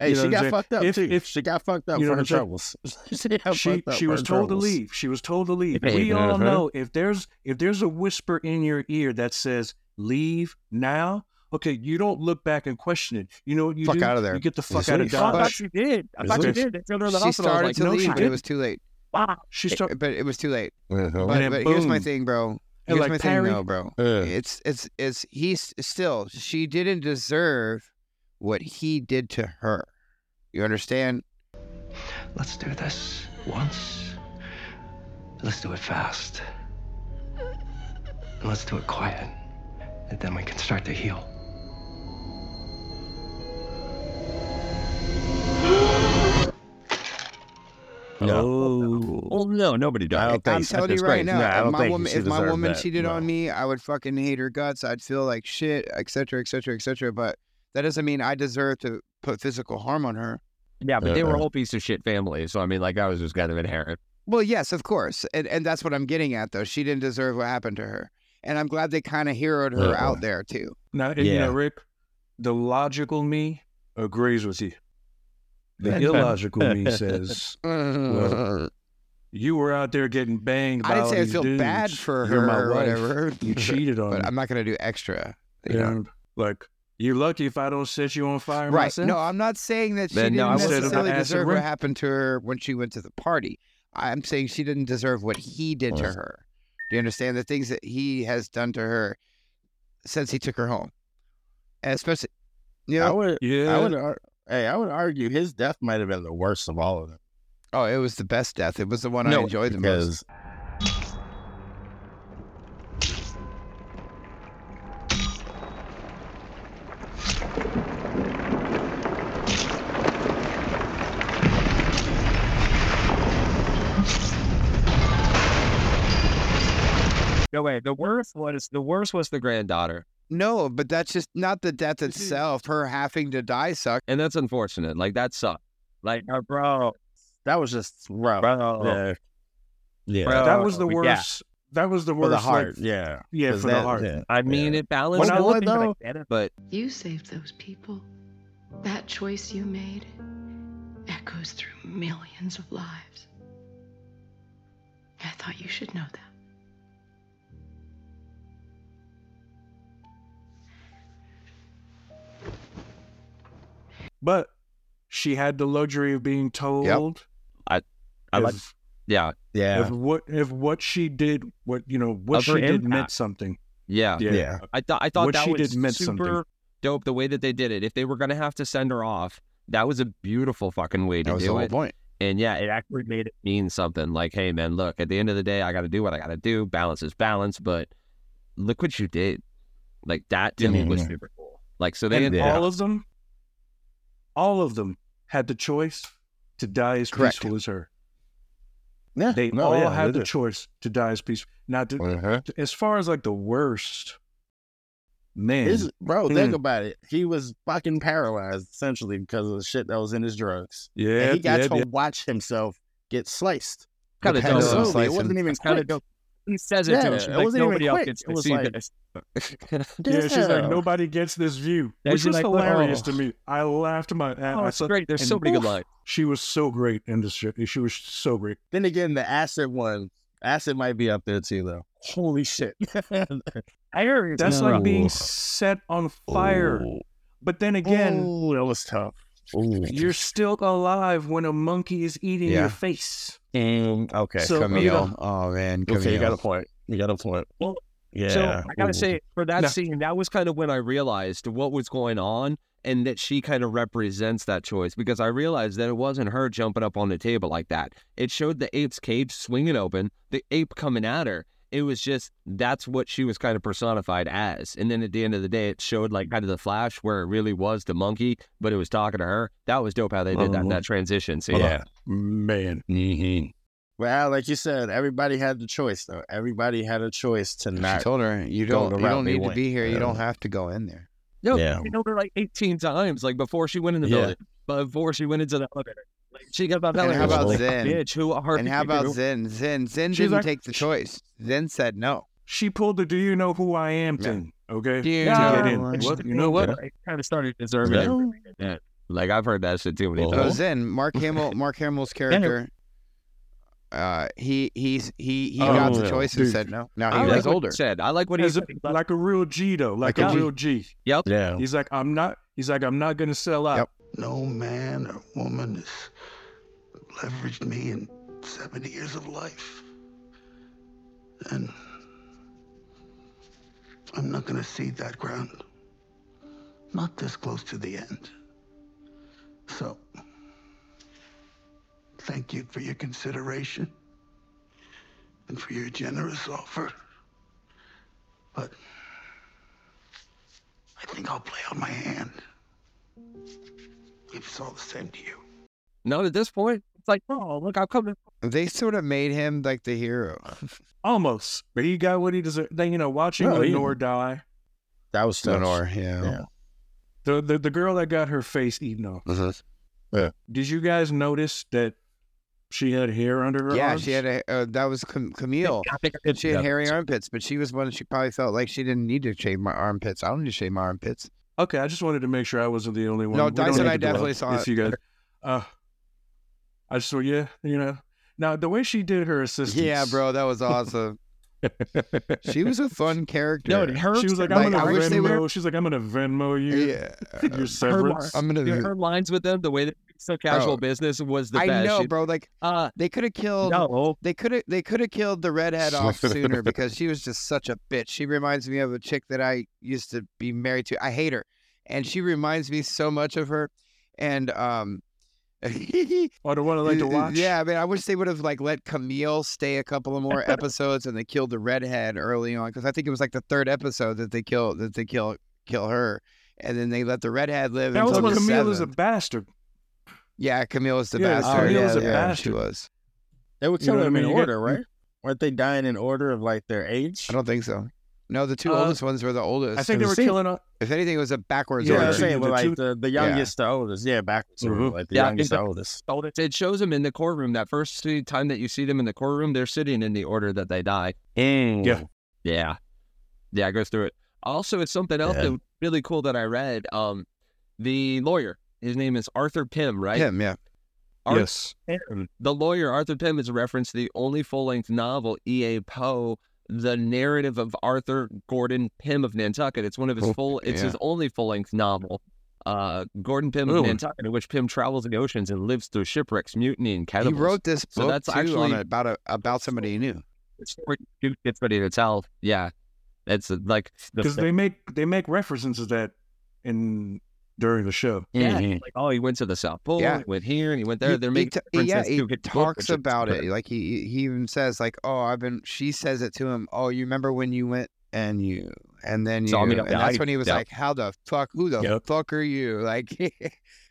Hey, You know she got saying? fucked up If- too. if- she got fucked up you know for her troubles. *laughs* she got She up she for was her told to leave. She was told to leave. Hey, We all uh-huh. know if there's if there's a whisper in your ear that says leave now. Okay, you don't look back and question it. You know what you Fuck do? of there. You get the fuck out of leave. Oh, I thought she did. I thought she did. They threw her to the She hospital. Started like, to no, leave, she but it was too late. Wow. She started But it was too late. Uh-huh. But, then but here's my thing, bro. Here's like my Perry- thing, though, bro. Uh, It's it's it's he's still she didn't deserve what he did to her. You understand? Let's do this once. Let's do it fast. And let's do it quiet. And then we can start to heal. no. Oh no, nobody I don't think I'm telling you right crazy. now, Nah, I if don't my think woman if my woman that. cheated on me, I would fucking hate her guts. I'd feel like shit, etc., etc., etc. But that doesn't mean I deserve to put physical harm on her. Yeah, but they were Uh-uh. all piece of shit family. So I mean, like that was just kind of inherent. Well, yes, of course, and and that's what I'm getting at, though. She didn't deserve what happened to her, and I'm glad they kind of heroed her Uh-uh. out uh-huh. there too. Now, and, you know, Rick, the logical me agrees with you. The *laughs* illogical me says Well, *laughs* you were out there getting banged. By I didn't all say I these feel bad for her or whatever. You *laughs* cheated on her. but me. I'm not gonna do extra. You know? Like you're lucky if I don't set you on fire Right. myself. No, I'm not saying that she Then, didn't wasn't- necessarily deserve what happened to her when she went to the party. I'm saying she didn't deserve what he did to her. Do you understand the things that he has done to her since he took her home? And especially, you I would, Yeah. I would, hey, I would argue his death might have been the worst of all of them. oh, it was the best death. It was the one I enjoyed the most. No way. The worst was the worst was the granddaughter, No, but that's just not the death itself. Her having to die sucked. and that's unfortunate. Like that sucked. Like, uh, bro, that was just rough. bro, Yeah, yeah. Bro, that was the yeah. worst. That was the for worst. the like- heart. yeah, yeah, 'Cause for the heart. yeah, I mean, yeah. it balanced. When I everything, would, though- get but You saved those people. That choice you made echoes through millions of lives. I thought you should know that. But she had the luxury of being told. I if, like- yeah, yeah, if what if what she did, what you know, what Of she her did meant something. yeah. Yeah. yeah. I thought I thought What that she was did meant super something. dope. The way that they did it. If they were gonna have to send her off, that was a beautiful fucking way to That was the do whole it. point. And yeah, it actually made it mean something. Like, hey man, look, at the end of the day, I got to do what I got to do. Balance is balance, but look what you did. Like that to me was super cool. Like so they And Yeah. all of them, all of them had the choice to die as Correct. peaceful as her. yeah. They no, all yeah, had the did. choice to die as peaceful. Now, to, Uh-huh. as far as like the worst, Man, His, bro, think Hmm. about it. He was fucking paralyzed essentially because of the shit that was in his drugs. yeah, and he got yeah, to yeah. watch himself get sliced. Kind of Depends dope. on Slowly. slice It wasn't even Kind of dope. He says it Yeah, to her. She's it like, wasn't even nobody else quick. gets It to see like- this. *laughs* *laughs* Yeah, she's like, nobody gets this view, Yeah, which was like, hilarious oh. to me. I laughed my ass. Oh, I it's saw- great. There's and so many good lines. She was so great in this shit. She was so great. Then again, the acid one, acid might be up there too, though. Holy shit! *laughs* I heard That's no. like being set on fire. But then again, Ooh, that was tough. Ooh. you're still alive when a monkey is eating Yeah. your face. Mm, okay, So, Camille. you know- oh man, Camille. okay, you got a point. You got a point. Well, yeah. So I gotta Ooh. say, for that No. scene, that was kind of when I realized what was going on and that she kind of represents that choice because I realized that it wasn't her jumping up on the table like that. It showed the ape's cage swinging open, the ape coming at her. It was just that's what she was kind of personified as. And then at the end of the day, it showed like kind of the flash where it really was the monkey, but it was talking to her. That was dope how they did that in that transition. So yeah, Man. Mhm. Well, like you said, everybody had the choice, though. Everybody had a choice to not. She not. told her, "You don't, you don't need to went." be here. You don't have to go in there." no, Yeah. we know her like 18 times, like before she went in the Yeah. building, before she went into the elevator. Like she got about And how about like, Zen? bitch, who are And how about Zen? Zen, Zen She's didn't like- take the choice. Zen said no. She pulled the "Do you know who I am?" Yeah. thing. Okay, Do you to know get in. What, am? you know what? I kind of started deserving Yeah. everything like. Like I've heard that shit too many Well, So times. Zen, Mark Hamill, *laughs* Mark Hamill's character, uh, he he's he he got the Oh, choice and said no. Now I he like was what older. said. I like what he As a- said. like a real G though, like, Like a a G. real G. Yep. Yeah. He's like, I'm not. He's like, I'm not gonna sell out. Yep. No man or woman has leveraged me in 70 years of life. And I'm not going to cede that ground. Not this close to the end. So, thank you for your consideration and for your generous offer. But I think I'll play out my hand. If it's all the same to you. Not at this point, it's like, oh, look, I'm coming. They sort of made him like the hero. *laughs* Almost, but he got what he deserved. Then you know, watching No, he- Lenore die, That was tough. Lenore, yeah. Yeah. the, the the girl that got her face eaten off. Mm-hmm. Did you guys notice that she had hair under her Yeah, arms? she had a uh, that was Cam- Camille. I think I did She had that. hairy armpits, but she was one. She probably felt like she didn't need to shave my armpits. I don't need to shave my armpits. Okay, I just wanted to make sure I wasn't the only one. No, Dyson, I definitely saw if it. you guys. Uh, I just saw, yeah, you know. Now the way she did her assistance. Yeah, bro, that was awesome. she was a fun character. No, her, She was like, Like, I'm I gonna wish Venmo. were- She's like, I'm gonna Venmo you. yeah, *laughs* Your severance. I'm gonna. her, her lines with them, the way that so casual Bro, business was the I best. know, bro. Like Uh, they could have killed. no, They could have. They could have killed the redhead off *laughs* sooner because she was just such a bitch. She reminds me of a chick that I used to be married to. I hate her, and she reminds me so much of her. And um, *laughs* Or the one I like to uh, uh, watch. Yeah, I mean, I wish they would have like let Camille stay a couple of more episodes, and they killed the redhead early on because I think it was like the third episode that they kill that they kill kill her, and then they let the redhead live. That was when the Camille is a bastard. Yeah, Camille is the Yeah, bastard. Camille yeah, a yeah, bastard. She was. They would You kill know what I them mean? in You get- order, right? Weren't they dying in order of like their age? I don't think so. No, the two Uh, oldest ones were the oldest. I think they It were seemed- killing. her- If anything, it was a backwards Yeah, order. I'm saying, you- the like two- the, the youngest to oldest. Yeah, backwards. order, Mhm. Like the Yeah, youngest to that- oldest. it shows them in the courtroom. That first time that you see them in the courtroom, they're sitting in the order that they die. Yeah. Yeah. Yeah, it goes through it. Also, it's something else Yeah. that really cool that I read. Um, the lawyer, his name is Arthur Pym, right? Him, yeah. Ar- yes. The lawyer, Arthur Pym, is a reference to the only full length novel, E.A. Poe, The Narrative of Arthur Gordon Pym of Nantucket. It's one of his Oh, full, it's yeah. his only full length novel. Uh, Gordon Pym Ooh. of Nantucket, in which Pym travels the oceans and lives through shipwrecks, mutiny, and cannibals. He wrote this So that's too actually- on a, about a, about somebody he knew. the story Duke gets ready to tell. Yeah, it's like the Because they make they make references to that in during the show. yeah, Mhm. like oh, he went to the South Pole, Yeah. he went here, and he went there. He- They're he making t- references yeah, he his book, talks which about it. Like he he even says like, "Oh, I've been." She says it to him. Oh, you remember when you went and you and then you So, I mean, and yeah, that's I- when he was yeah. like, "How the fuck? Who the Yep. fuck are you?" *laughs* Like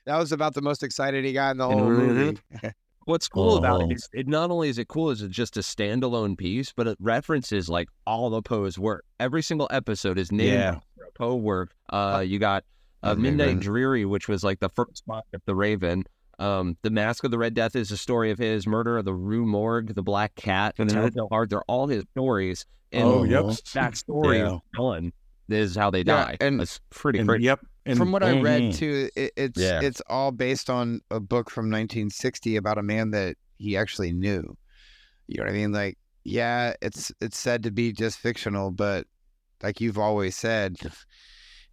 that was about the most excited he got in the whole Mhm. movie. *laughs* What's cool about Oh. it is it not only is it cool as it's just a standalone piece, but it references like all of Poe's work. Every single episode is named Yeah. Poe work. Uh, you got uh, Midnight Raven. Dreary, which was like the first book of the Raven. Um, the Mask of the Red Death is a story of his murder of the Rue Morgue, the Black Cat, and the Mhm. Telltale Heart. They're all his stories. And Oh, yep. that story Yeah. is done. This is how they Yeah, die. and- it's pretty And crazy. yep. And From what I read Mhm. too, it, it's Yeah. it's all based on a book from 1960 about a man that he actually knew. You know what I mean? Like, yeah, it's it's said to be just fictional, but like you've always said,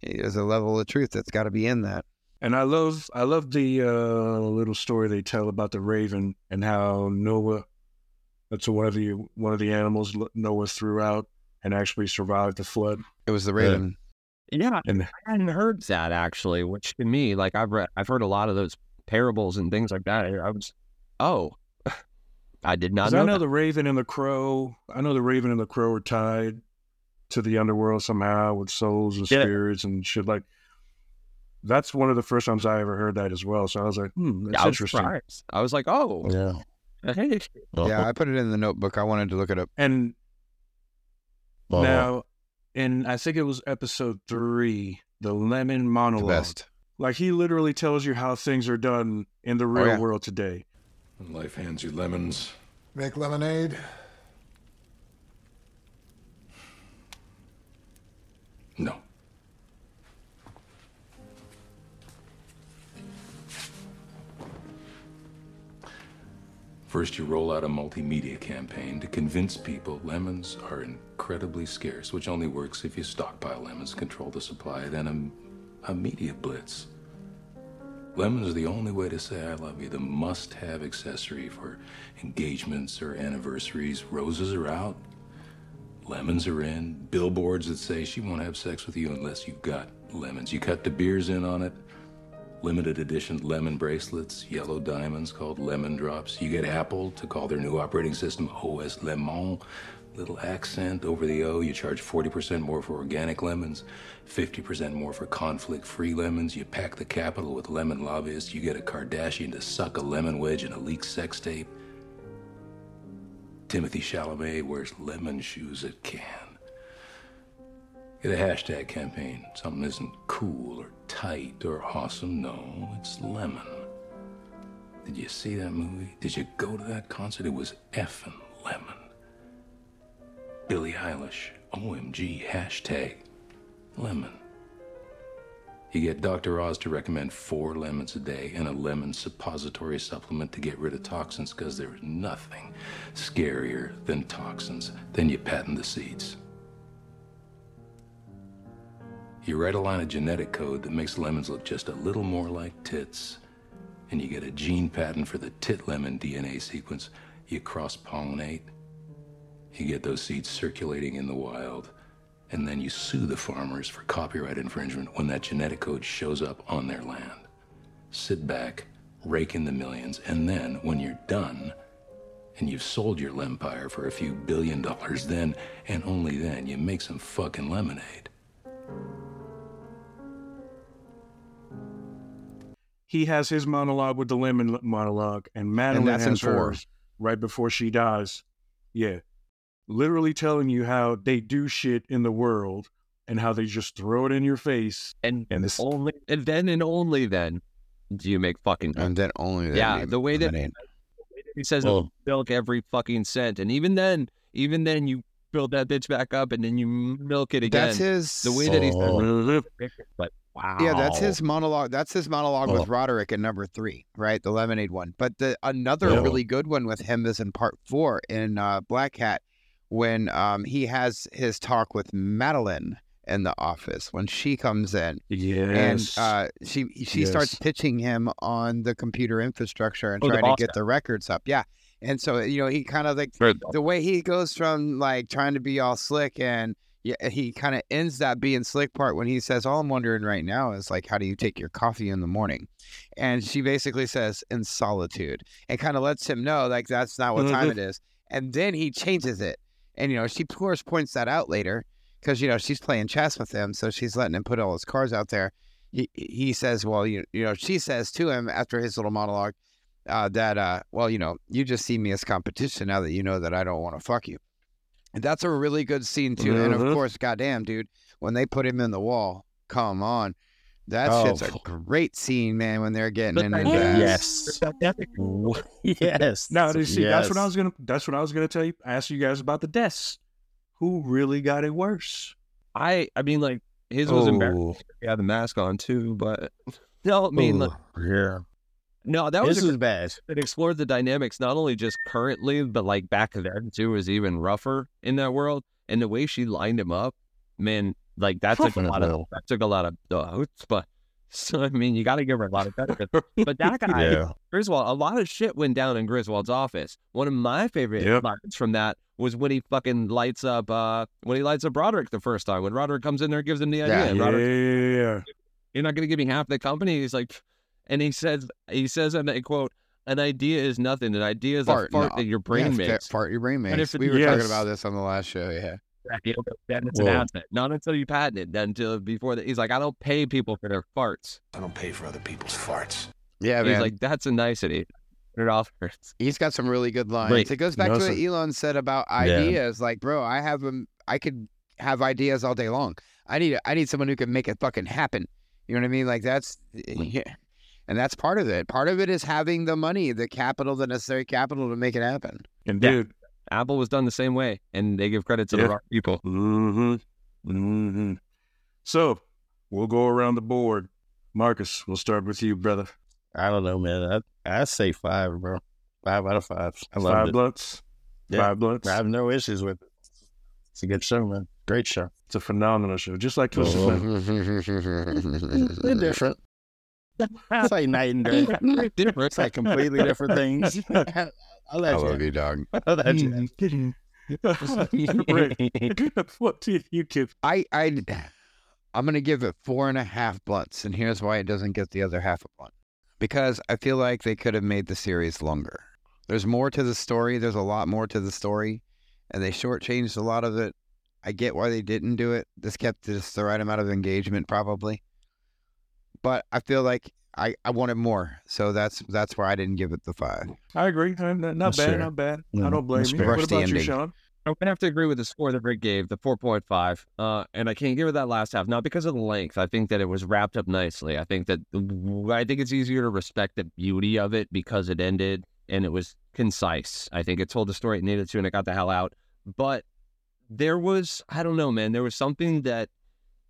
there's a level of truth that's got to be in that. And I love I love the uh, little story they tell about the raven and how Noah that's one of the one of the animals Noah threw out and actually survived the flood. It was the Raven. Yeah, And I hadn't heard that actually, which to me, like I've read, I've heard a lot of those parables and things like that. I was, oh, *laughs* I did not. know. I know that. the raven and the crow. I know the raven and the crow are tied to the underworld somehow with souls and Yeah. spirits and shit like. That's one of the first times I ever heard that as well. So I was like, hmm, that's I interesting. surprised. I was like, oh, Yeah. hey, *laughs* Yeah, I put it in the notebook. I wanted to look it up. And Uh, Now, in I think it was episode three, the lemon The monologue. best. Like he literally tells you how things are done in the real yeah. world today. When life hands you lemons, Make lemonade? No. First, you roll out a multimedia campaign to convince people lemons are incredibly scarce, which only works if you stockpile lemons, control the supply, then a, a media blitz. Lemons are the only way to say I love you, the must have accessory for engagements or anniversaries. Roses are out, lemons are in, billboards that say she won't have sex with you unless you've got lemons. You cut De Beers in on it, limited edition lemon bracelets, yellow diamonds called lemon drops. You get Apple to call their new operating system OS Lemon. Little accent over the O. You charge 40% more for organic lemons, 50% more for conflict free lemons. You pack the capital with lemon lobbyists. You get a Kardashian to suck a lemon wedge in a leaked sex tape. Timothée Chalamet wears lemon shoes at Cannes. Get a hashtag campaign. Something isn't cool or tight or awesome. No, it's lemon. Did you see that movie? Did you go to that concert? It was effing lemon. Billie Eilish, OMG, hashtag lemon. You get Dr. Oz to recommend four lemons a day and a lemon suppository supplement to get rid of toxins because there's nothing scarier than toxins. Then you patent the seeds. You write a line of genetic code that makes lemons look just a little more like tits, and you get a gene patent for the tit lemon DNA sequence. You cross pollinate, you get those seeds circulating in the wild, and then you sue the farmers for copyright infringement when that genetic code shows up on their land. Sit back, rake in the millions, and then when you're done, and you've sold your lempire for a few billion dollars, then and only then you make some fucking lemonade. He has his monologue with the lemon monologue, and Madeline that's in has four. hers right before she dies. Yeah, literally telling you how they do shit in the world and how they just throw it in your face. and And this, only, and then and only then do you make fucking. And then only that. yeah, name- the way that lemonade. he says Well- milk every fucking cent, and even then, even then you build that bitch back up and then you milk it again. That's his. the way that he Oh. but wow, Yeah, that's his monologue. That's his monologue Oh. with Roderick in number three, right? The lemonade one. But the another Yeah. really good one with him is in part four in uh, Black Cat when um, he has his talk with Madeline in the office when she comes in yes. and uh, she she starts pitching him on the computer infrastructure and Oh, trying to get the records up. Yeah, and so you know he kind of like the way he goes from like trying to be all slick and yeah, he kind of ends that being slick part when he says, "All I'm wondering right now is like, how do you take your coffee in the morning?" And she basically says, "In solitude," and kind of lets him know like that's not what time it is. And then he changes it, and you know she of course points that out later because you know she's playing chess with him, so she's letting him put all his cards out there. He he says, "Well, you you know," she says to him after his little monologue uh, that, uh, "Well, you know, you just see me as competition now that you know that I don't want to fuck you." And that's a really good scene too. And of Mhm. course, goddamn, dude, when they put him in the wall, come on. That Oh. shit's a great scene, man, when they're getting in there. Yes. *laughs* yes. Now, you see, that's what I was gonna. That's what I was gonna tell you. Ask you guys about the deaths. Who really got it worse? I I mean like his was embarrassing. Oh. He had the mask on too, but *laughs* no, I mean like, yeah. no, that was This a, is bad. it explored the dynamics not only just currently, but like back then too was even rougher in that world. And the way she lined him up, man, like that took a lot of that took a lot of uh, but *laughs* so I mean you got to give her a lot of credit. *laughs* But that guy, Yeah. Griswold, a lot of shit went down in Griswold's office. One of my favorite Yep. lines from that was when he fucking lights up uh when he lights up Roderick the first time. When Roderick comes in there and gives him the idea. Yeah, and Yeah, Roderick, yeah, you're not gonna give me half the company. He's like and he says he says and I quote, an idea is nothing. An idea is a fart no. that your brain Yeah, makes. Fart your brain makes. we were yes. talking about this on the last show. Yeah. You know, then it's an asset. Not until you patent it. Then until before that. He's like, I don't pay people for their farts. I don't pay for other people's farts. Yeah, He's man. like, that's a nicety. It offers. He's got some really good lines. Right. It goes back No, to what sir. Elon said about ideas. Like, bro, I have them. I could have ideas all day long. I need. I need someone who can make it fucking happen. You know what I mean? Like that's yeah. And that's part of it. Part of it is having the money, the capital, the necessary capital to make it happen. And Yeah. dude, Apple was done the same way, and they give credit to Yeah. the wrong people. Mm-hmm. Mm-hmm. So we'll go around the board. Marcus, we'll start with you, brother. I don't know, man. I I say five, bro. Five out of five. I love Five it. blunts. Yeah. Five blunts. I have no issues with it. It's a good show, man. Great show. It's a phenomenal show, just like Twisted. Flame. They're different. *laughs* It's like night and day. Different. It's like completely different things. *laughs* I'll I love you. you, dog. *laughs* I'll let you. what did you give? I I I'm gonna give it four and a half blunts, and here's why it doesn't get the other half a blunt. Because I feel like they could have made the series longer. There's more to the story. There's a lot more to the story, and they shortchanged a lot of it. I get why they didn't do it. This kept just the right amount of engagement, probably. But I feel like I, I wanted more, so that's that's where I didn't give it the five. I agree. Not, not That's bad. Not bad. I don't blame that's you. fair. What about you. Sean? I'm gonna have to agree with the score that Rick gave, the 4.5. Uh, and I can't give it that last half, not because of the length. I think that it was wrapped up nicely. I think that I think it's easier to respect the beauty of it because it ended and it was concise. I think it told the story it needed to, and it got the hell out. But there was, I don't know, man, there was something that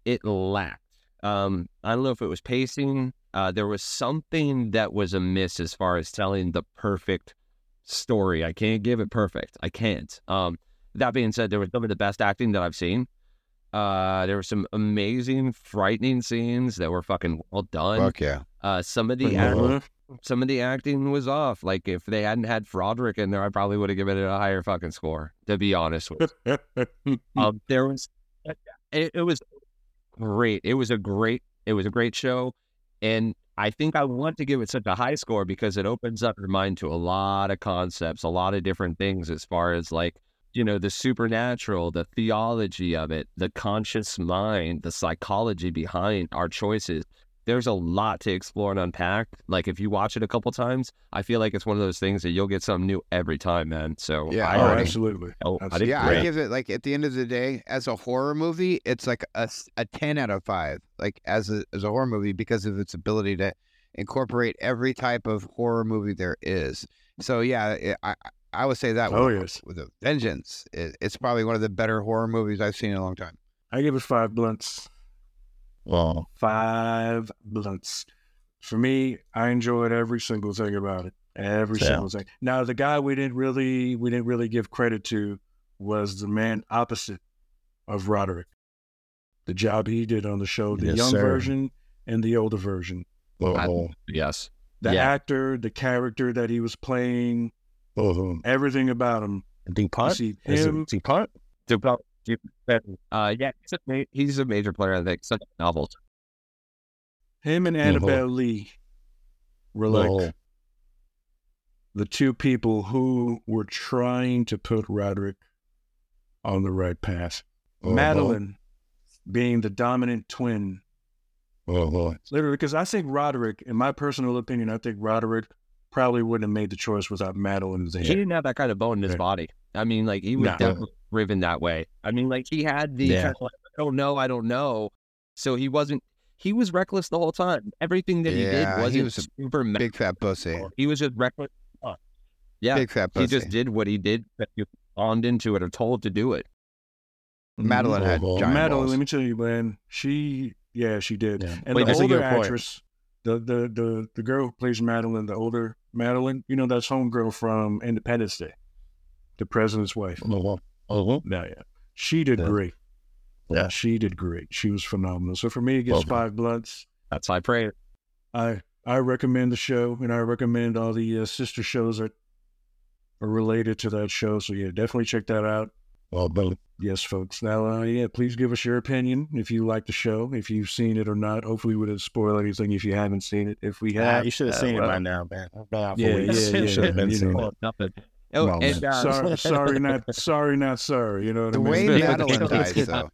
it lacked. Um, I don't know if it was pacing. Uh, there was something that was amiss as far as telling the perfect story. I can't give it perfect. I can't. Um, that being said, there was some of the best acting that I've seen. Uh, there were some amazing, frightening scenes that were fucking well done. Fuck yeah. Uh, some of the act- some of the acting was off. Like if they hadn't had Froderick in there, I probably would have given it a higher fucking score. To be honest with you. *laughs* um, there was it, it was great. It was a great it was a great show, and I think I want to give it such a high score because it opens up your mind to a lot of concepts, a lot of different things as far as like you know the supernatural, the theology of it, the conscious mind, the psychology behind our choices. There's a lot to explore and unpack. Like if you watch it a couple times, I feel like it's one of those things that you'll get something new every time, man. So Yeah, I Oh, absolutely. Oh, I Absolutely. think Yeah, I give it like at the end of the day, as a horror movie, it's like a, a ten out of five. Like as a as a horror movie because of its ability to incorporate every type of horror movie there is. So yeah, it, I I- I would say that. Oh, with, yes. with a vengeance, it, it's probably one of the better horror movies I've seen in a long time. I give it five blunts. Well, Five blunts. For me, I enjoyed every single thing about it. Every Yeah. single thing. Now, the guy we didn't really we didn't really give credit to was the man opposite of Roderick. The job he did on the show, the Yes, young sir. version and the older version. well, Yes. The Yeah. actor, the character that he was playing, well, everything about him. You DuPont. see Is him, it DuPont? Develop- Uh, yeah, he's a, ma- he's a major player. I think some novels. him and Mm-hmm. Annabel Lee were like Well, the two people who were trying to put Roderick on the right path. Uh-huh. Madeline being the dominant twin. well, Literally, because I think Roderick, in my personal opinion, I think Roderick probably wouldn't have made the choice without Madeline there. He didn't have that kind of bone in his Yeah. body. I mean, like he was No. definitely driven that way. I mean, like he had the Yeah. kind of like don't know, I don't know. So he wasn't. He was reckless the whole time. Everything that he did Yeah, he wasn't was a super. Big fat pussy. He was just reckless. Uh, Yeah, Big fat pussy. he just did what he did. That he was spawned into it or told to do it. Madeline had Mhm. giant Madeline, balls. let me tell you, man, she yeah, she did. And Wait, the older good point. actress, the, the the the girl who plays Madeline, the older Madeline, you know, that's homegirl from Independence Day, the president's wife. Uh-huh. Uh-huh. Yeah, yeah. She did Yeah. great. Yeah. She did great. She was phenomenal. So for me, it gets Well five bloods. That's high praise. I I recommend the show, and I recommend all the uh, sister shows that are related to that show. So yeah, definitely check that out. Well, but Yes, folks. Now, uh, yeah, please give us your opinion if you like the show, if you've seen it or not. Hopefully, we didn't spoil anything if you haven't seen it. If we nah, have, you should have uh, seen it by now, man. I've been out for Yeah, yeah, You should have yeah, been you seeing know. it. Nothing. Oh, on, and man. uh, sorry, *laughs* sorry, not sorry, not sorry. You know what The I mean? way Madeline but- dies, though,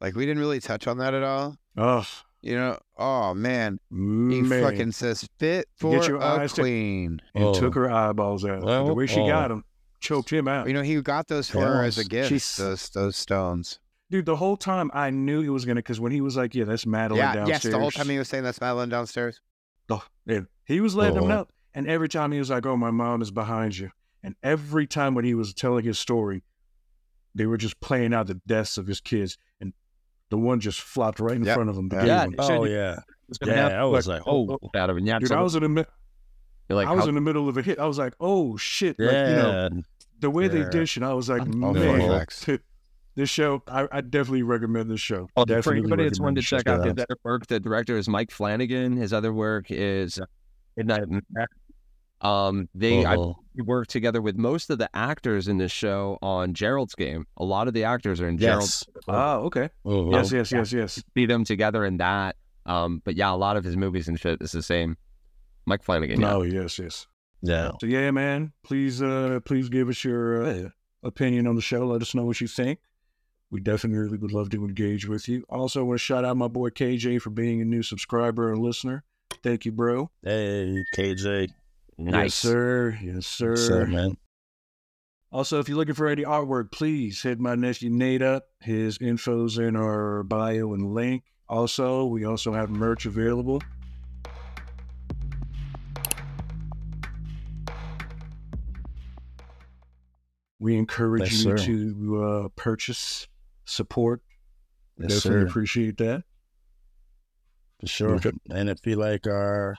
like we didn't really touch on that at all. Oh You know, oh man, he man, fucking says fit for Get your a eyes to- queen. and Oh. took her eyeballs out. the way she oh. got him, choked him out. You know, he got those for her as a gift. She's- Those those stones. Dude, the whole time I knew he was gonna, because when he was like, "Yeah, that's Madeline yeah, downstairs." yes. The whole time he was saying that's Madeline downstairs. Oh, yeah. He was letting Oh. them know. And every time he was like, Oh, my mom is behind you. And every time when he was telling his story, they were just playing out the deaths of his kids. And the one just flopped right in Yep. front of him. Yeah. give him. said Oh yeah, it's yeah. happen. I was like, like, oh, oh. oh, out of it. Yeah, Dude, I was in the mi- like, I was how- in the middle of a hit. I was like, oh shit. Like, yeah. you know, the way they Yeah. dish, and I was like, Oh, man, facts. this show, I, I definitely recommend this show. Oh, for anybody that's recommend wanted to check out his other work, the director is Mike Flanagan. His other work is uh, Midnight. Mass. Um, they I Uh-huh. he worked together with most of the actors in this show on Gerald's game. A lot of the actors are in Gerald's. Yes. Oh, okay. Uh-huh. Yes, yes, yes, yes. See them together in that. Um, but yeah, a lot of his movies and shit is the same. Mike Flanagan. Yeah. No, yes, yes. Yeah. So yeah, man, please, uh, please give us your uh, opinion on the show. Let us know what you think. We definitely would love to engage with you. Also, want to shout out my boy KJ for being a new subscriber and listener. Thank you, bro. Hey, KJ. Yes, sir. Yes, sir. What's up, man? Also, if you're looking for any artwork, please hit my nephew Nate up. His info's in our bio and link. Also, we also have merch available. We encourage Yes, you sir. to uh, purchase, support. Yes, Definitely sir. appreciate that. For sure. And if you like our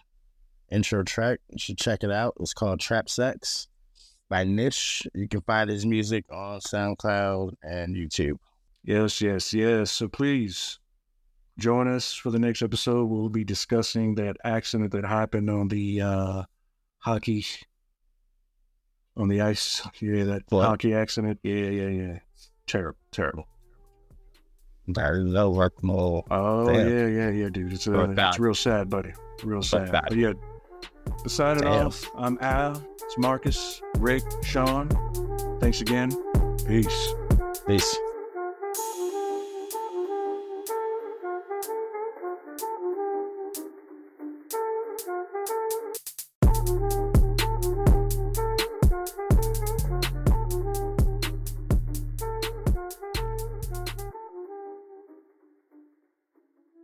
intro track, you should check it out. It's called Trap Sex by Nish. You can find his music on SoundCloud and YouTube. Yes, yes, yes. So please join us for the next episode. We'll be discussing that accident that happened on the uh, hockey on the ice. *laughs* Yeah, that What? hockey accident. Yeah, yeah, yeah. Terrible, terrible. That is over. No. Oh Damn. yeah, yeah, yeah, dude. It's uh, it's real sad, buddy. Real sad. But yeah. Signing Damn. off. I'm Al. It's Marcus, Rick, Sean. Thanks again. Peace. Peace.